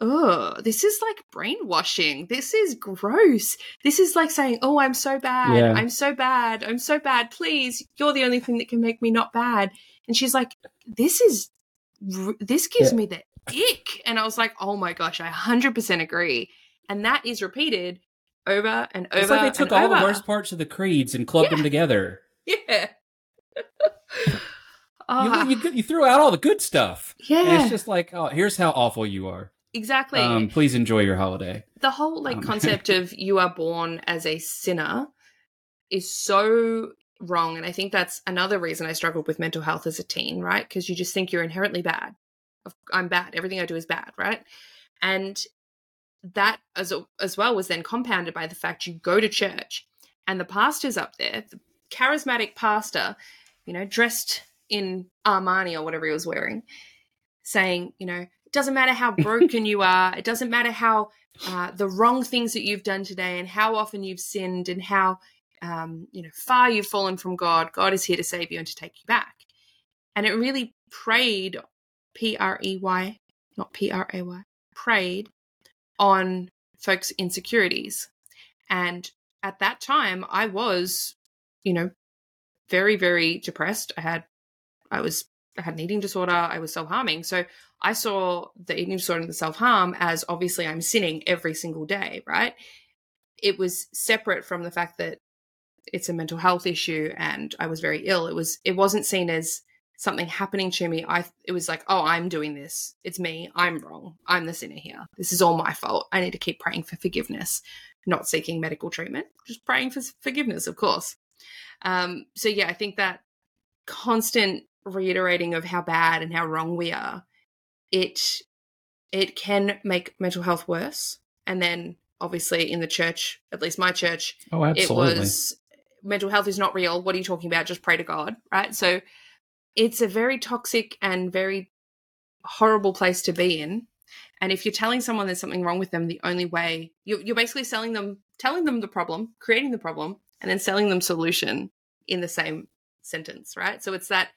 oh, this is like brainwashing. This is gross. This is like saying, oh, I'm so bad. Yeah. I'm so bad. I'm so bad. Please, you're the only thing that can make me not bad. And she's like, this is, this gives Yeah. me the ick. And I was like, oh my gosh, I 100% agree. And that is repeated over and over. It's like they took and all the worst parts of the creeds and clubbed them together. Yeah. You, Ah, you, you threw out all the good stuff. And yeah, it's just like, oh, here's how awful you are. Exactly. Um, please enjoy your holiday. the whole like Um, concept of you are born as a sinner is so wrong and i think that's another reason i struggled with mental health as a teen right because you just think you're inherently bad i'm bad everything i do is bad right and that as as well was then compounded by the fact you go to church and the pastor's up there the charismatic pastor you know dressed in armani or whatever he was wearing saying you know it doesn't matter how broken you are it doesn't matter how uh, the wrong things that you've done today and how often you've sinned and how um, you know far you've fallen from God. God is here to save you and to take you back. And it really preyed, P R E Y, not P R A Y, preyed on folks' insecurities. And at that time, I was, you know, very very depressed. I had, I was, I had an eating disorder. I was self harming. So I saw the eating disorder and the self harm as obviously I'm sinning every single day, right? It was separate from the fact that it's a mental health issue and I was very ill. It was it wasn't seen as something happening to me. I it was like, oh, I'm doing this. It's me. I'm wrong. I'm the sinner here. This is all my fault. I need to keep praying for forgiveness, not seeking medical treatment, just praying for forgiveness, of course. Um, so yeah, I think that constant reiterating of how bad and how wrong we are it it can make mental health worse. And then obviously in the church at least my church Oh, it was mental health is not real. What are you talking about? Just pray to god right? So it's a very toxic and very horrible place to be in. And if you're telling someone there's something wrong with them the only way you're, you're basically selling them telling them the problem creating the problem and then selling them solution in the same sentence right? So it's that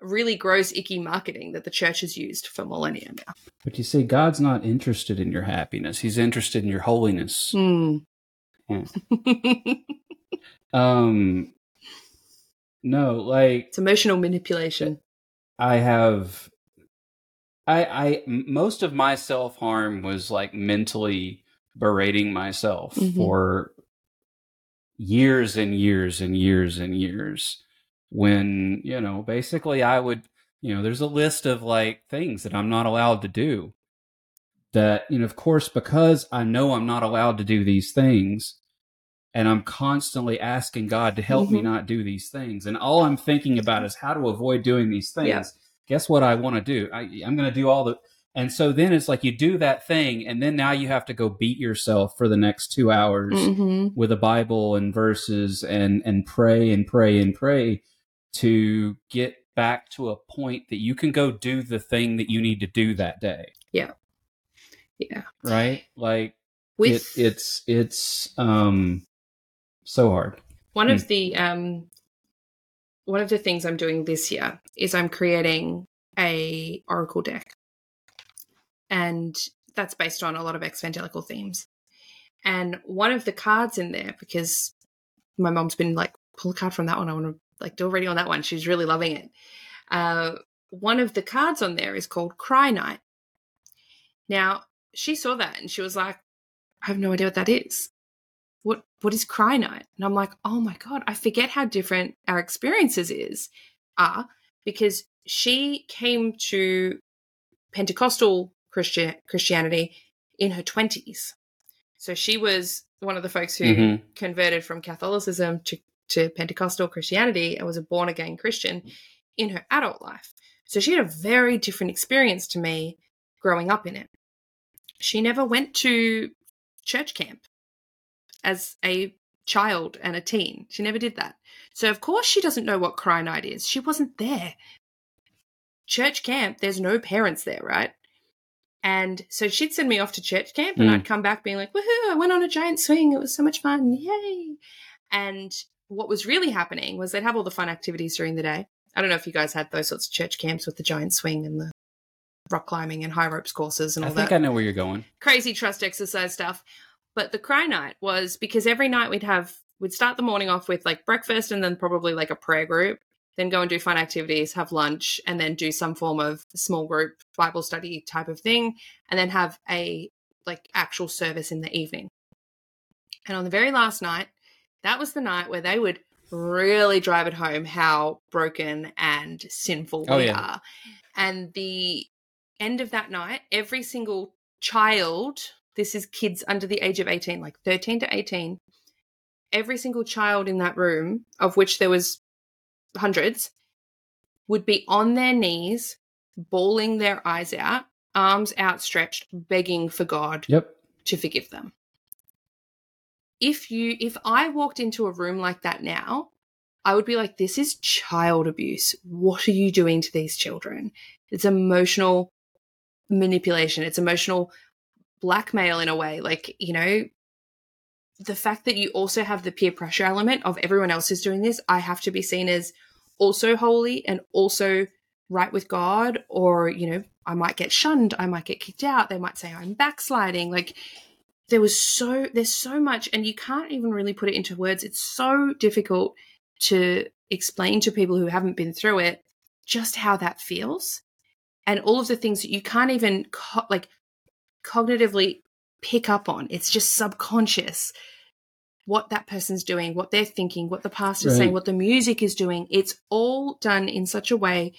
really gross icky marketing that the church has used for millennia now But you see, God's not interested in your happiness. He's interested in your holiness. Yeah. Um, no, like it's emotional manipulation I have, I, I most of my self harm was like mentally berating myself Mhm. for years and years and years and years. When, you know, basically I would, you know, there's a list of like things that I'm not allowed to do. That, you know, of course, because I know I'm not allowed to do these things, and I'm constantly asking God to help me Mhm. not do these things. And all I'm thinking about is how to avoid doing these things. Yeah. Guess what I want to do? I, I'm going to do all the. And so then it's like you do that thing, and then now you have to go beat yourself for the next two hours Mhm. with a Bible and verses and and pray and pray and pray to get back to a point that you can go do the thing that you need to do that day. yeah Yeah. Right? Like with it, it's it's um so hard. one Hmm. of the um one of the things i'm doing this year is i'm creating a oracle deck and that's based on a lot of evangelical themes and one of the cards in there because my mom's been like pull a card from that one. I want to like do a on that one. She's really loving it. Uh, one of the cards on there is called Cry Night. Now, she saw that and she was like, I have no idea what that is. What what is cry night? And I'm like, oh my God, I forget how different our experiences is are because she came to Pentecostal Christian Christianity in her twenties. So she was one of the folks who Mhm. converted from Catholicism to, to Pentecostal Christianity and was a born again Christian in her adult life. So she had a very different experience to me growing up in it. She never went to church camp as a child and a teen. She never did that. So, of course, she doesn't know what Cry Night is. She wasn't there. Church camp, there's no parents there, right? And so she'd send me off to church camp, and Mm. I'd come back being like, woohoo, I went on a giant swing. It was so much fun. Yay. And what was really happening was they'd have all the fun activities during the day. I don't know if you guys had those sorts of church camps with the giant swing and the rock climbing and high ropes courses and all that. I think that I know where you're going. crazy trust exercise stuff. But the cry night was because every night we'd have we'd start the morning off with like breakfast and then probably like a prayer group, then go and do fun activities, have lunch, and then do some form of small group Bible study type of thing, and then have a like actual service in the evening. And on the very last night, that was the night where they would really drive it home how broken and sinful Oh, we yeah. are. And the end of that night, every single child, this is kids under the age of 18, like 13 to 18, every single child in that room, of which there was hundreds, would be on their knees, bawling their eyes out, arms outstretched, begging for God Yep. to forgive them. If you if I walked into a room like that now, I would be like this is child abuse. What are you doing to these children? It's emotional manipulation. It's emotional blackmail in a way. Like, you know, the fact that you also have the peer pressure element of everyone else is doing this, I have to be seen as also holy and also right with God, or, you know, I might get shunned, I might get kicked out, they might say I'm backsliding. Like, there was so, there's so much, and you can't even really put it into words. It's so difficult to explain to people who haven't been through it just how that feels and all of the things that you can't even co- like cognitively pick up on. It's just subconscious what that person's doing, what they're thinking, what the pastor's Right. saying, what the music is doing. It's all done in such a way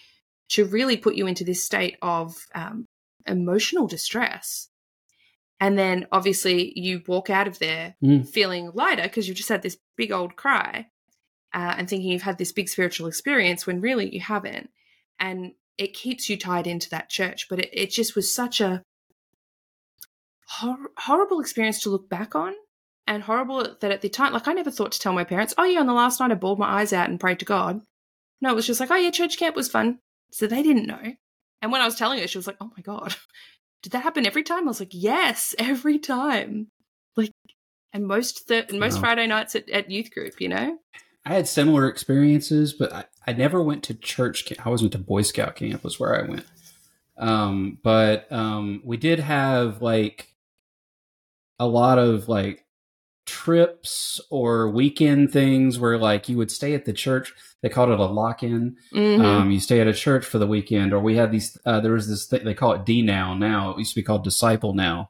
to really put you into this state of um, emotional distress. And then obviously you walk out of there Mm. feeling lighter because you've just had this big old cry uh, and thinking you've had this big spiritual experience when really you haven't. And it keeps you tied into that church. But it, it just was such a hor- horrible experience to look back on. And horrible that at the time, like I never thought to tell my parents, oh yeah, on the last night I bawled my eyes out and prayed to God. No, it was just like, oh yeah, church camp was fun. So they didn't know. And when I was telling her, she was like, oh my God, did that happen every time? I was like, yes, every time. Like, and most th- most Wow. Friday nights at, at youth group, you know? I had similar experiences, but I, I never went to church. Camp. I always went to Boy Scout camp was where I went. Um, but um, we did have like a lot of like trips or weekend things where like you would stay at the church. They called it a lock-in. Mhm. Um, you stay at a church for the weekend, or we had these. Uh, there was this thing they call it DNow. Now it used to be called Disciple. Now,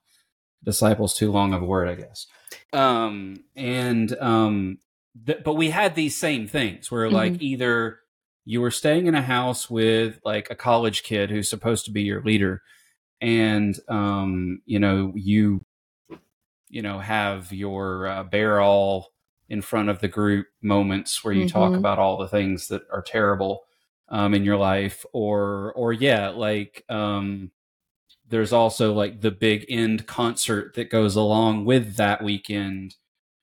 Disciple's too long of a word, I guess. Um, and um, th- but we had these same things where like either you were staying in a house with like a college kid who's supposed to be your leader, and um, you know you you know have your uh, bear all in front of the group moments where you talk Mhm. about all the things that are terrible um, in your life or or yeah like um, there's also like the big end concert that goes along with that weekend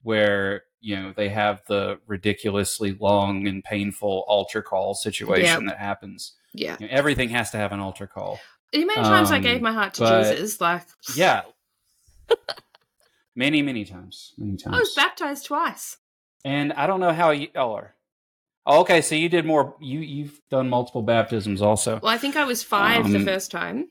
where you know they have the ridiculously long and painful altar call situation that happens yeah. You know, everything has to have an altar call The many times I Um, gave my heart to but- Jesus, like, yeah many many times many times I was baptized twice. And I don't know how you oh, are. Oh, okay, so you did more. You you've done multiple baptisms also. Well, I think I was five the Um, first time,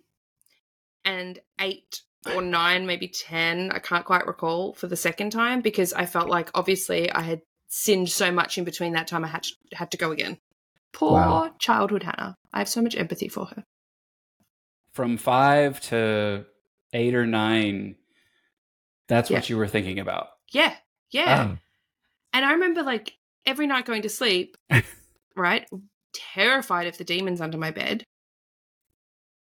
and eight or nine, maybe ten. I can't quite recall for the second time because I felt like obviously I had sinned so much in between that time I had to, had to go again. Poor Wow. childhood Hana. I have so much empathy for her. From five to eight or nine, That's Yeah. what you were thinking about. Yeah, yeah. Oh. And I remember like every night going to sleep, right? Terrified of the demons under my bed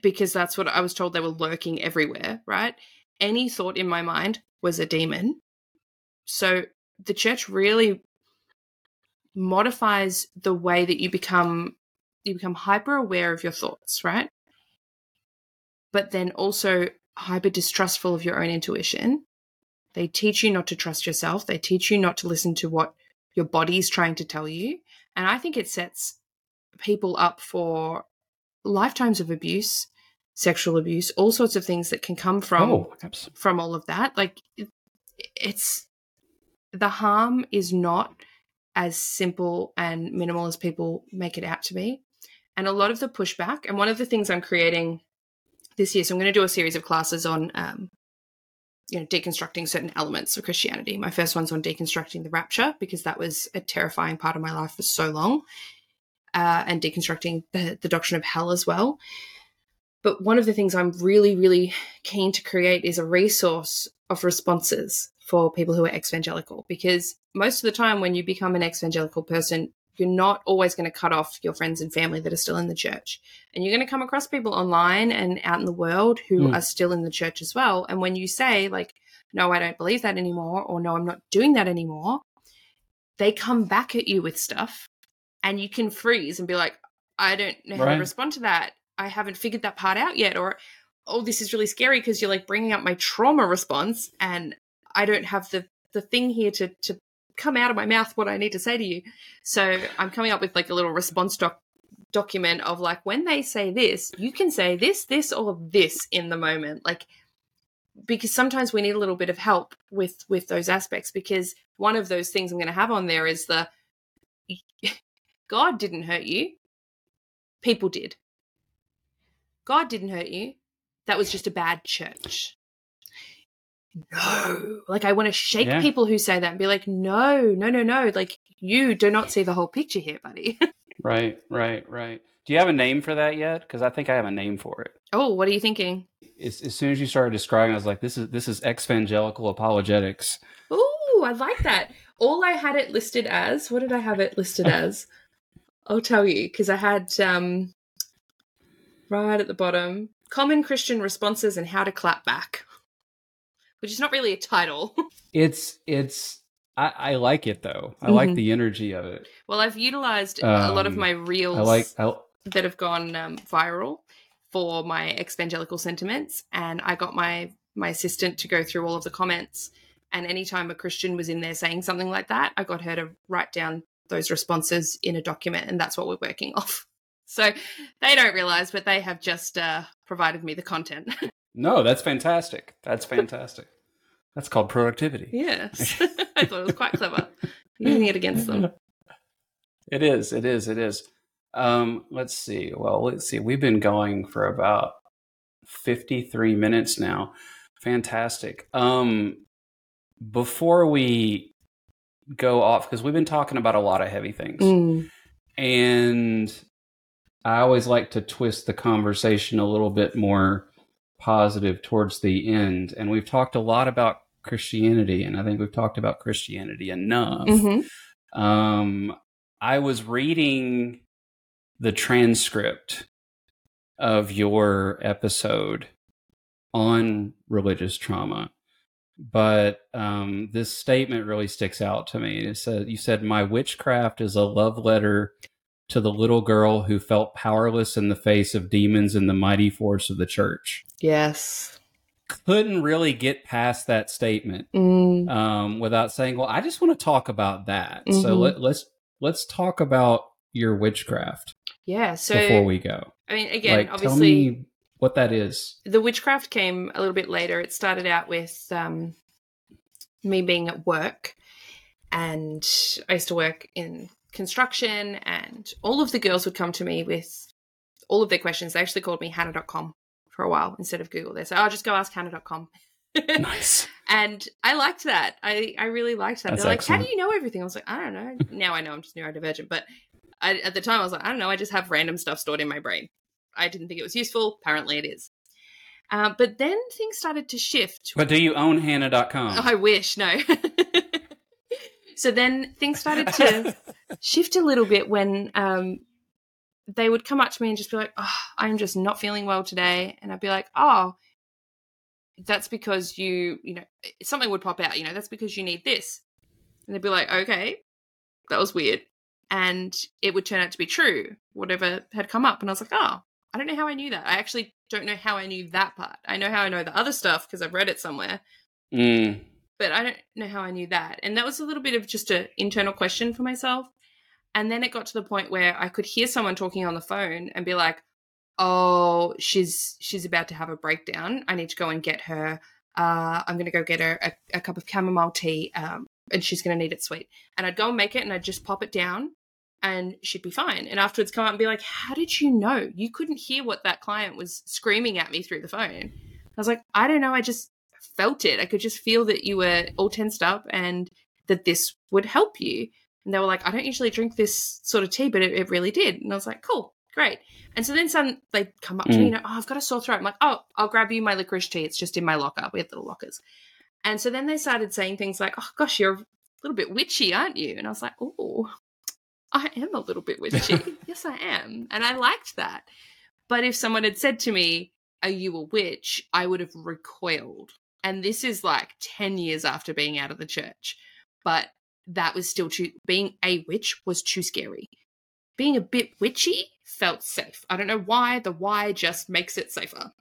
because that's what I was told they were lurking everywhere, right? Any thought in my mind was a demon. So the church really modifies the way that you become you become hyper aware of your thoughts, right? But then also hyper distrustful of your own intuition. They teach you not to trust yourself. They teach you not to listen to what your body is trying to tell you. And I think it sets people up for lifetimes of abuse, sexual abuse, all sorts of things that can come from oh, from all of that. Like it, it's the harm is not as simple and minimal as people make it out to be. And a lot of the pushback, and one of the things I'm creating this year, so I'm going to do a series of classes on, um, you know, deconstructing certain elements of Christianity. My first one's on deconstructing the rapture because that was a terrifying part of my life for so long, uh, and deconstructing the, the doctrine of hell as well. But one of the things I'm really, really keen to create is a resource of responses for people who are exvangelical because most of the time when you become an exvangelical person you're not always going to cut off your friends and family that are still in the church and you're going to come across people online and out in the world who Mm. are still in the church as well and when you say like no i don't believe that anymore or no i'm not doing that anymore they come back at you with stuff and you can freeze and be like i don't know how Right. to respond to that i haven't figured that part out yet or oh this is really scary because you're like bringing up my trauma response and i don't have the the thing here to to come out of my mouth what i need to say to you. So i'm coming up with like a little response doc document of like when they say this you can say this this or this in the moment. Like because sometimes we need a little bit of help with with those aspects because one of those things i'm going to have on there is the god didn't hurt you. People did. God didn't hurt you. That was just a bad church no like i want to shake Yeah. people who say that and be like no no no no like you do not see the whole picture here buddy Right, right, right. Do you have a name for that yet? Because I think I have a name for it. oh what are you thinking As, as soon as you started describing, I was like, "This is this is exvangelical apologetics." Ooh, I like that. All I had it listed as, what did I have it listed as? I'll tell you, because I had um right at the bottom, common Christian responses and how to clap back. Which is not really a title. It's it's. I, I like it though. I like Mhm. the energy of it. well, I've utilized a lot of Um, my reels I like. I, that have gone um, viral for my exvangelical sentiments, and I got my my assistant to go through all of the comments. And anytime a Christian was in there saying something like that, I got her to write down those responses in a document, and that's what we're working off. So they don't realize, but they have just uh, provided me the content. no, that's fantastic. That's fantastic. That's called productivity. yes, I thought it was quite clever using it against them. It is. It is. It is. Um, let's see. Well, let's see. We've been going for about 53 minutes now. Fantastic. Um, before we go off, because we've been talking about a lot of heavy things, Mm. and I always like to twist the conversation a little bit more positive towards the end. And we've talked a lot about Christianity, and I think we've talked about Christianity enough. hmm Um, I was reading the transcript of your episode on religious trauma, but um, this statement really sticks out to me. It said, "You said my witchcraft is a love letter to the little girl who felt powerless in the face of demons and the mighty force of the church." Yes. Couldn't really get past that statement Mm. um, without saying, "Well, I just want to talk about that." So Mhm. let, let's let's talk about your witchcraft Yeah. So before we go. I mean, again, like, tell obviously. me what that is. the witchcraft came a little bit later. It started out with um, me being at work, and I used to work in construction, and all of the girls would come to me with all of their questions. They actually called me Hana.com for a while instead of Google. They say, "Oh, just go ask Hana.com." Nice. And I liked that. I, I really liked that. That's They're like, how do you know everything? I was like, I don't know. now I know I'm just neurodivergent. But I, at the time, I was like, I don't know. I just have random stuff stored in my brain. I didn't think it was useful. Apparently, it is. Uh, but then things started to shift. But do you own Hana.com? I wish, no. so then things started to shift a little bit when um, they would come up to me and just be like, oh, I'm just not feeling well today. And I'd be like, oh, that's because you, you know, something would pop out, you know, that's because you need this. And they'd be like, okay, that was weird. And it would turn out to be true, whatever had come up. And I was like, oh, I don't know how I knew that. I actually don't know how I knew that part. I know how I know the other stuff because I've read it somewhere Mm. But I don't know how I knew that. And that was a little bit of just an internal question for myself. And then it got to the point where I could hear someone talking on the phone and be like, "Oh, she's she's about to have a breakdown. I need to go and get her. Uh, I'm going to go get her a, a cup of chamomile tea, um, and she's going to need it sweet." And I'd go and make it, and I'd just pop it down, and she'd be fine. And afterwards, come out and be like, "How did you know? You couldn't hear what that client was screaming at me through the phone." I was like, "I don't know. I just felt it. I could just feel that you were all tensed up and that this would help you. And they were like, I don't usually drink this sort of tea, but it, it really did. And I was like, cool, great. And so then some they come up to me, mm. you know, oh, I've got a sore throat. I'm like, oh, I'll grab you my licorice tea. It's just in my locker. We have little lockers. And so then they started saying things like, oh gosh, you're a little bit witchy, aren't you? And I was like, oh, I am a little bit witchy. yes, I am. And I liked that. But if someone had said to me, are you a witch? I would have recoiled. And this is like 10 years after being out of the church. But that was still too, being a witch was too scary. Being a bit witchy felt safe. I don't know why. The why just makes it safer.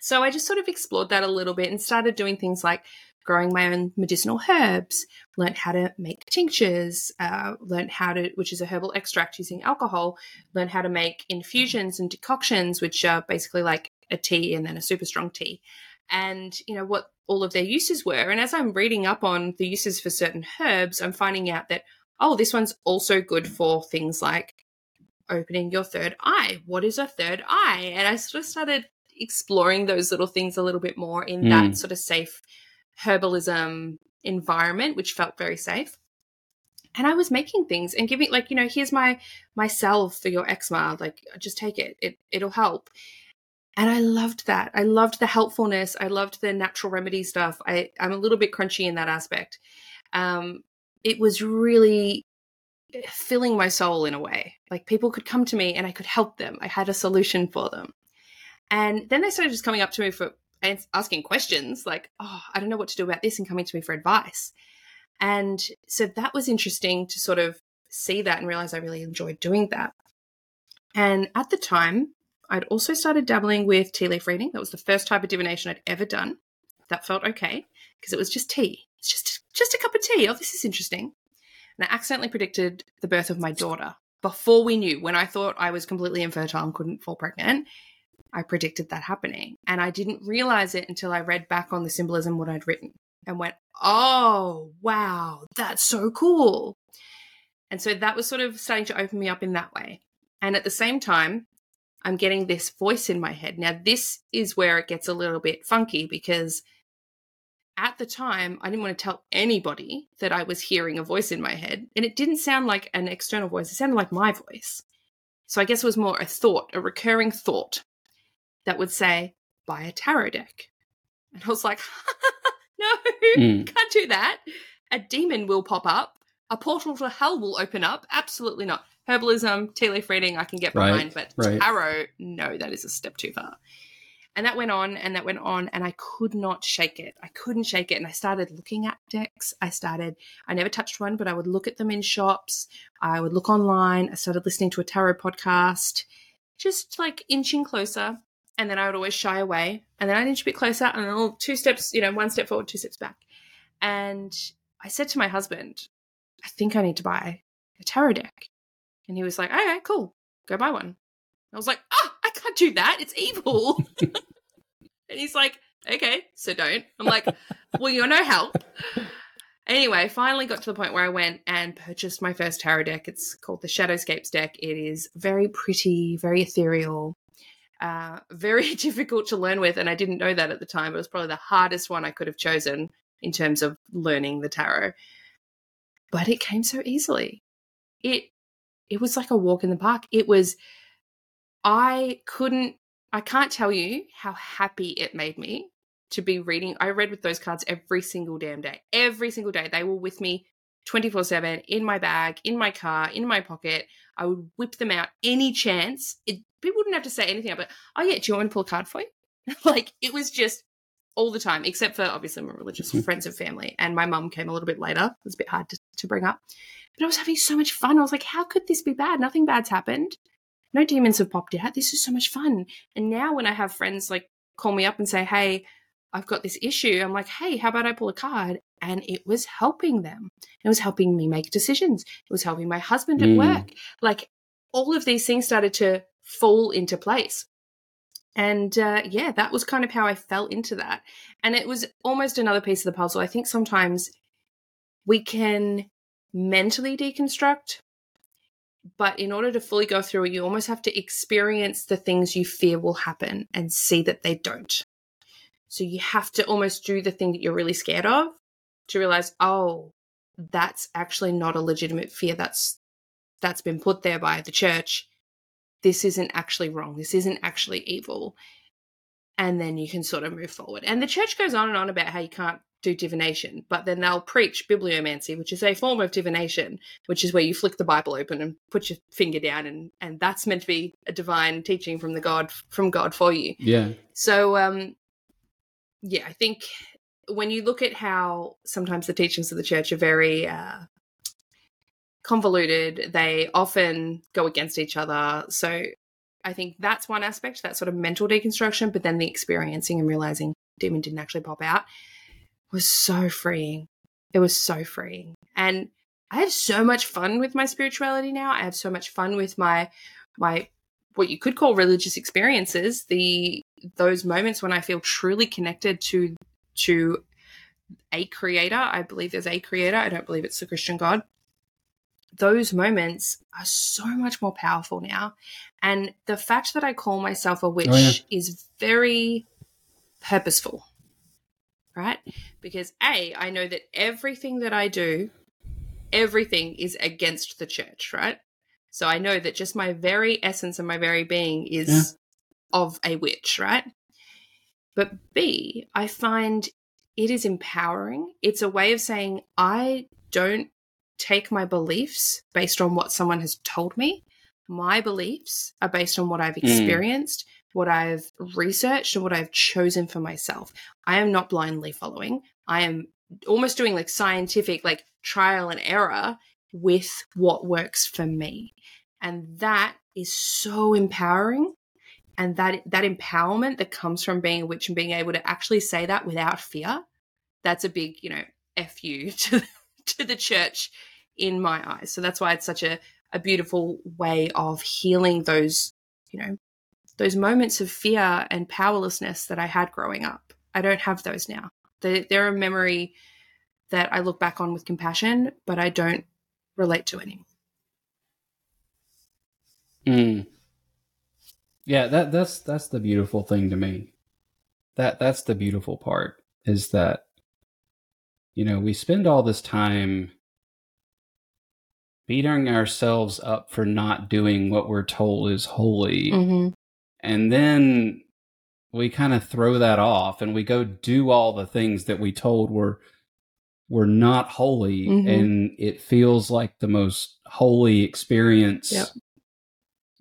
So I just sort of explored that a little bit and started doing things like growing my own medicinal herbs, learned how to make tinctures, uh, learned how to, which is a herbal extract using alcohol, learned how to make infusions and decoctions, which are basically like a tea and then a super strong tea and you know what all of their uses were. And as i'm reading up on the uses for certain herbs i'm finding out that oh this one's also good for things like opening your third eye. What is a third eye? And i sort of started exploring those little things a little bit more in that Mm. sort of safe herbalism environment which felt very safe. And i was making things and giving like you know here's my my salve for your eczema. Like just take it. It it'll help and I loved that. I loved the helpfulness. I loved the natural remedy stuff. I, I'm a little bit crunchy in that aspect. Um, it was really filling my soul in a way. Like people could come to me and I could help them. I had a solution for them. And then they started just coming up to me for asking questions like, oh, I don't know what to do about this and coming to me for advice. And so that was interesting to sort of see that and realize I really enjoyed doing that. And at the time, I'd also started dabbling with tea leaf reading. That was the first type of divination I'd ever done. That felt okay because it was just tea. It's just just a cup of tea. Oh, this is interesting. And I accidentally predicted the birth of my daughter before we knew. When I thought I was completely infertile and couldn't fall pregnant, I predicted that happening. And I didn't realize it until I read back on the symbolism what I'd written and went, "Oh, wow, that's so cool." And so that was sort of starting to open me up in that way. And at the same time, I'm getting this voice in my head. Now, this is where it gets a little bit funky because at the time, I didn't want to tell anybody that I was hearing a voice in my head. And it didn't sound like an external voice, it sounded like my voice. So I guess it was more a thought, a recurring thought that would say, buy a tarot deck. And I was like, no, Mm. can't do that. A demon will pop up. A portal to hell will open up. Absolutely not. Herbalism, tea leaf reading, I can get Right, behind, but right. tarot, no, that is a step too far. And that went on and that went on, and I could not shake it. I couldn't shake it. And I started looking at decks. I started, I never touched one, but I would look at them in shops. I would look online. I started listening to a tarot podcast, just like inching closer. And then I would always shy away. And then I'd inch a bit closer and then two steps, you know, one step forward, two steps back. And I said to my husband, I think I need to buy a tarot deck. And he was like, okay, cool, go buy one. I was like, oh, I can't do that. It's evil. and he's like, okay, so don't. I'm like, well, you're no help. Anyway, finally got to the point where I went and purchased my first tarot deck. It's called the Shadowscapes deck. It is very pretty, very ethereal, uh, very difficult to learn with. And I didn't know that at the time. It was probably the hardest one I could have chosen in terms of learning the tarot. But it came so easily. It it was like a walk in the park. It was I couldn't I can't tell you how happy it made me to be reading. I read with those cards every single damn day. Every single day. They were with me 24 7 in my bag, in my car, in my pocket. I would whip them out any chance. It, people wouldn't have to say anything but, oh, yeah, do you want to pull a card for you? like, it was just all the time, except for obviously my religious Mm-hmm. friends and family. And my mum came a little bit later. It was a bit hard to, to bring up. But I was having so much fun. I was like, how could this be bad? Nothing bad's happened. No demons have popped out. This is so much fun. And now when I have friends like call me up and say, hey, I've got this issue, I'm like, hey, how about I pull a card? And it was helping them. It was helping me make decisions. It was helping my husband at Mm. work. Like all of these things started to fall into place. And uh, yeah, that was kind of how I fell into that. And it was almost another piece of the puzzle. I think sometimes we can mentally deconstruct, but in order to fully go through it, you almost have to experience the things you fear will happen and see that they don't. So you have to almost do the thing that you're really scared of to realize, oh, that's actually not a legitimate fear. That's that's been put there by the church. This isn't actually wrong. This isn't actually evil. And then you can sort of move forward. And the church goes on and on about how you can't do divination, but then they'll preach bibliomancy, which is a form of divination, which is where you flick the Bible open and put your finger down, and and that's meant to be a divine teaching from the God from God for you. Yeah. So, um, yeah, I think when you look at how sometimes the teachings of the church are very uh, convoluted, they often go against each other. So, I think that's one aspect, that sort of mental deconstruction, but then the experiencing and realizing demon didn't actually pop out was so freeing. It was so freeing. And I have so much fun with my spirituality now. I have so much fun with my my what you could call religious experiences, the those moments when I feel truly connected to to a creator. I believe there's a creator. I don't believe it's the Christian God. Those moments are so much more powerful now. And the fact that I call myself a witch Oh, yeah. is very purposeful. Right? Because A, I know that everything that I do, everything is against the church, right? So I know that just my very essence and my very being is Yeah. of a witch, right? But B, I find it is empowering. It's a way of saying, I don't take my beliefs based on what someone has told me. My beliefs are based on what I've hmm. experienced, what I've researched, and what I've chosen for myself. I am not blindly following. I am almost doing like scientific, like trial and error with what works for me. And that is so empowering. And that that empowerment that comes from being a witch and being able to actually say that without fear, that's a big, you know, F you to, to the church in my eyes. So that's why it's such a, a beautiful way of healing those, you know, those moments of fear and powerlessness that I had growing up. I don't have those now. They're, a memory that I look back on with compassion, but I don't relate to anymore. Mm. Yeah, that that's that's the beautiful thing to me. That that's the beautiful part is that you know, we spend all this time beating ourselves up for not doing what we're told is holy. Mm-hmm. And then we kind of throw that off and we go do all the things that we told were were not holy Mhm. and it feels like the most holy experience Yep.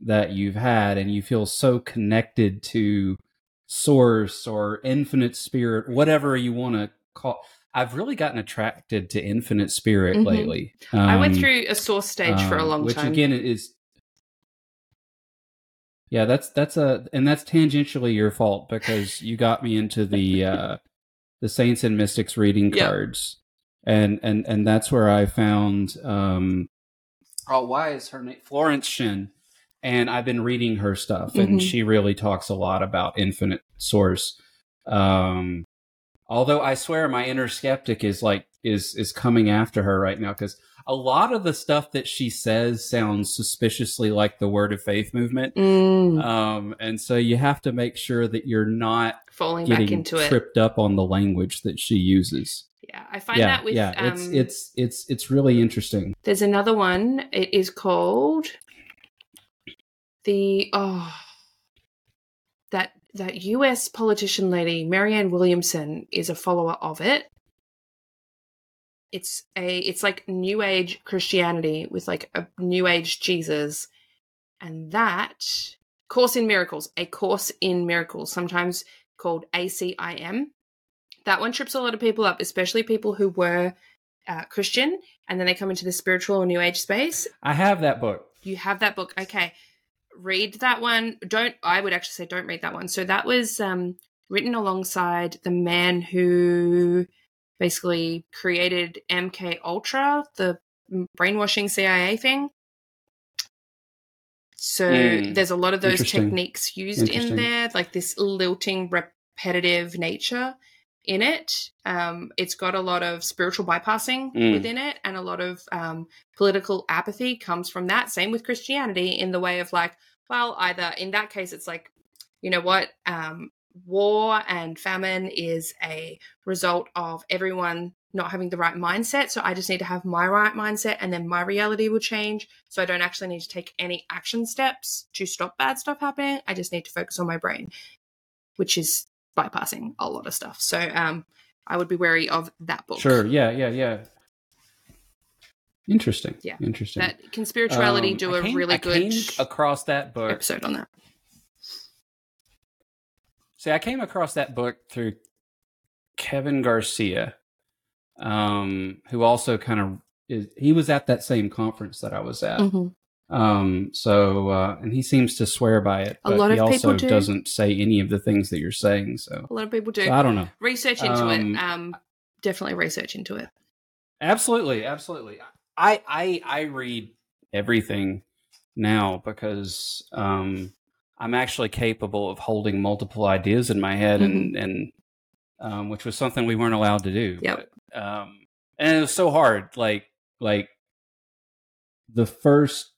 that you've had and you feel so connected to source or infinite spirit whatever you want to call I've really gotten attracted to infinite spirit Mhm. lately. I went Um, through a source stage for a um, long which time. again is yeah that's that's a and that's tangentially your fault because you got me into the uh the saints and mystics reading Yep. cards and and and that's where i found um oh why is her name Florence Shinn and i've been reading her stuff and Mhm. she really talks a lot about infinite source um although i swear my inner skeptic is like is is coming after her right now because a lot of the stuff that she says sounds suspiciously like the word of faith movement Mm, um and so you have to make sure that you're not falling back getting into it. tripped up on the language that she uses Yeah, I find yeah, that with yeah, um, it's it's it's it's really interesting. There's another one. It is called the oh that US politician lady Marianne Williamson is a follower of it. It's a it's like new age Christianity with like a new age Jesus and that course in miracles, a course in miracles, sometimes called ACIM. That one trips a lot of people up, especially people who were uh, Christian and then they come into the spiritual or new age space. I have that book. You have that book. Okay. Read that one. Don't, I would actually say don't read that one. So that was um, written alongside the man who basically created MK Ultra, the brainwashing CIA thing. So Mm. there's a lot of those techniques used in there, like this lilting, repetitive nature in it. Um, it's got a lot of spiritual bypassing Mm. within it, and a lot of um, political apathy comes from that. Same with Christianity, in the way of like, well, either in that case, it's like, you know what, um, war and famine is a result of everyone not having the right mindset. So I just need to have my right mindset, and then my reality will change. So I don't actually need to take any action steps to stop bad stuff happening. I just need to focus on my brain, which is bypassing a lot of stuff. So um, I would be wary of that book. Sure. Yeah. Yeah. Yeah. Interesting. Yeah. Interesting. That conspirituality Um, do a came- really I good came across that book. episode on that. See, I came across that book through Kevin Garcia, um, who also kind of is. He was at that same conference that I was at. Mhm. Um, so, uh, and he seems to swear by it, A lot of also people do. doesn't say any of the things that you're saying. So, A lot of people do. so I don't know. research into Um, it. Um, definitely research into it. Absolutely, absolutely. I I I read everything now because um, I'm actually capable of holding multiple ideas in my head, and and um, which was something we weren't allowed to do. Yep. But, um, and it was so hard. Like like the first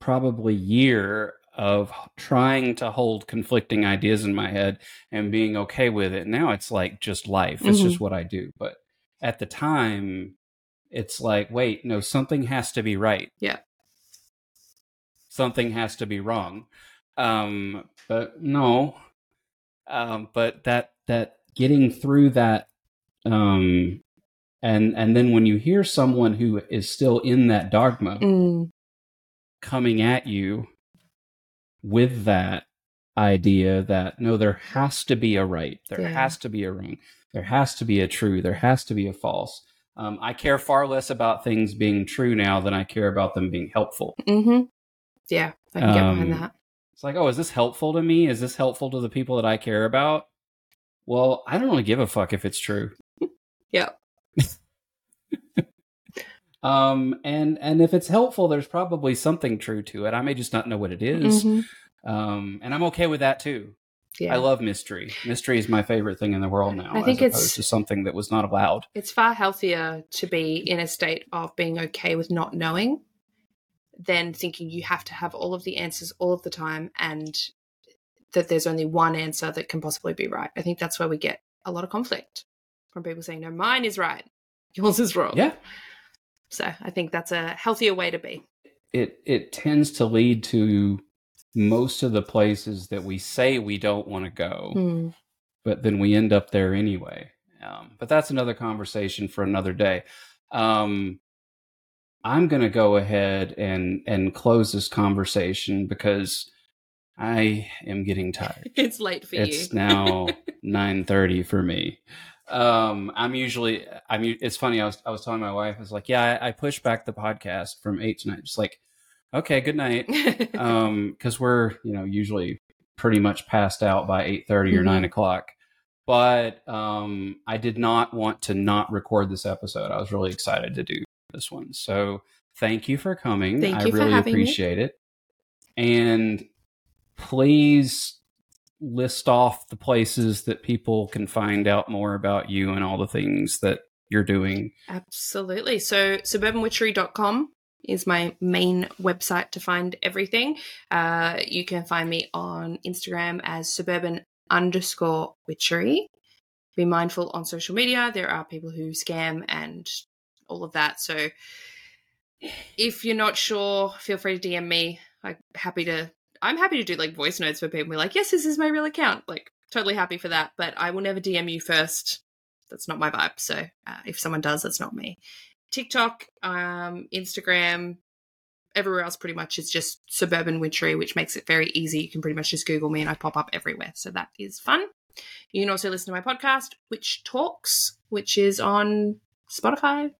probably year of trying to hold conflicting ideas in my head and being okay with it. Now it's like just life. It's Mhm. just what I do. But at the time, it's like, wait, no, something has to be right. Yeah. Something has to be wrong. Um, but no. Um, but that that getting through that um and and then when you hear someone who is still in that dogma Mm, coming at you with that idea that no there has to be a right there Yeah. has to be a wrong there has to be a true there has to be a false um, i care far less about things being true now than i care about them being helpful hmm Yeah, I can get behind Um, that. it's like oh is this helpful to me is this helpful to the people that i care about well i don't really give a fuck if it's true Yeah. um and and if it's helpful there's probably something true to it i may just not know what it is. Mhm. um and i'm okay with that too Yeah. I love mystery. Mystery is my favorite thing in the world now. I think it's- to something that was not allowed. it's far healthier to be in a state of being okay with not knowing than thinking you have to have all of the answers all of the time and that there's only one answer that can possibly be right. I think that's where we get a lot of conflict from people saying, no, mine is right, yours is wrong. Yeah, So I think that's a healthier way to be. it it tends to lead to most of the places that we say we don't want to go, Hmm. but then we end up there anyway. Um, but that's another conversation for another day. Um, I'm going to go ahead and and close this conversation because I am getting tired. It's late for it's you. It's now 9:30 for me. Um, I'm usually I'm. It's funny. I was I was telling my wife. I was like, yeah, I, I push back the podcast from eight to nine. Just like, okay, good night. Um, because we're you know usually pretty much passed out by eight or Mhm. nine o'clock. But um, I did not want to not record this episode. I was really excited to do this one. So thank you for coming. Thank I really having me. appreciate it. And please list off the places that people can find out more about you and all the things that you're doing. Absolutely. So suburbanwitchery.com is my main website to find everything. Uh, you can find me on Instagram as suburban underscore witchery. be mindful on social media. There are people who scam and all of that. So if you're not sure, feel free to DM me. I'm happy to. I'm happy to do like voice notes for people. Be like, yes, this is my real account. Like, totally happy for that. But I will never DM you first. That's not my vibe. So uh, if someone does, that's not me. TikTok, um, Instagram, everywhere else pretty much is just suburban witchery, which makes it very easy. You can pretty much just Google me and I pop up everywhere. So that is fun. You can also listen to my podcast, Witch Talks, which is on Spotify,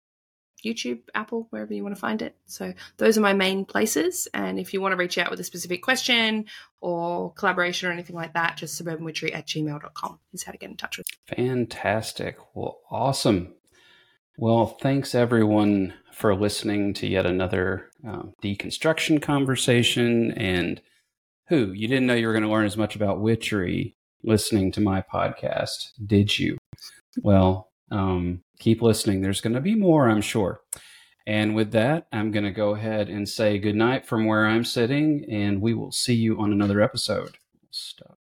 YouTube, Apple, wherever you want to find it. So those are my main places. And if you want to reach out with a specific question or collaboration or anything like that, just suburbanwitchery at gmail.com is how to get in touch with. Fantastic. Well, awesome. Well, thanks everyone for listening to yet another um, deconstruction conversation. And who, you didn't know you were going to learn as much about witchery listening to my podcast, did you? Well, um, keep listening. There's going to be more, I'm sure. And with that, I'm going to go ahead and say goodnight from where I'm sitting, and we will see you on another episode. Stop.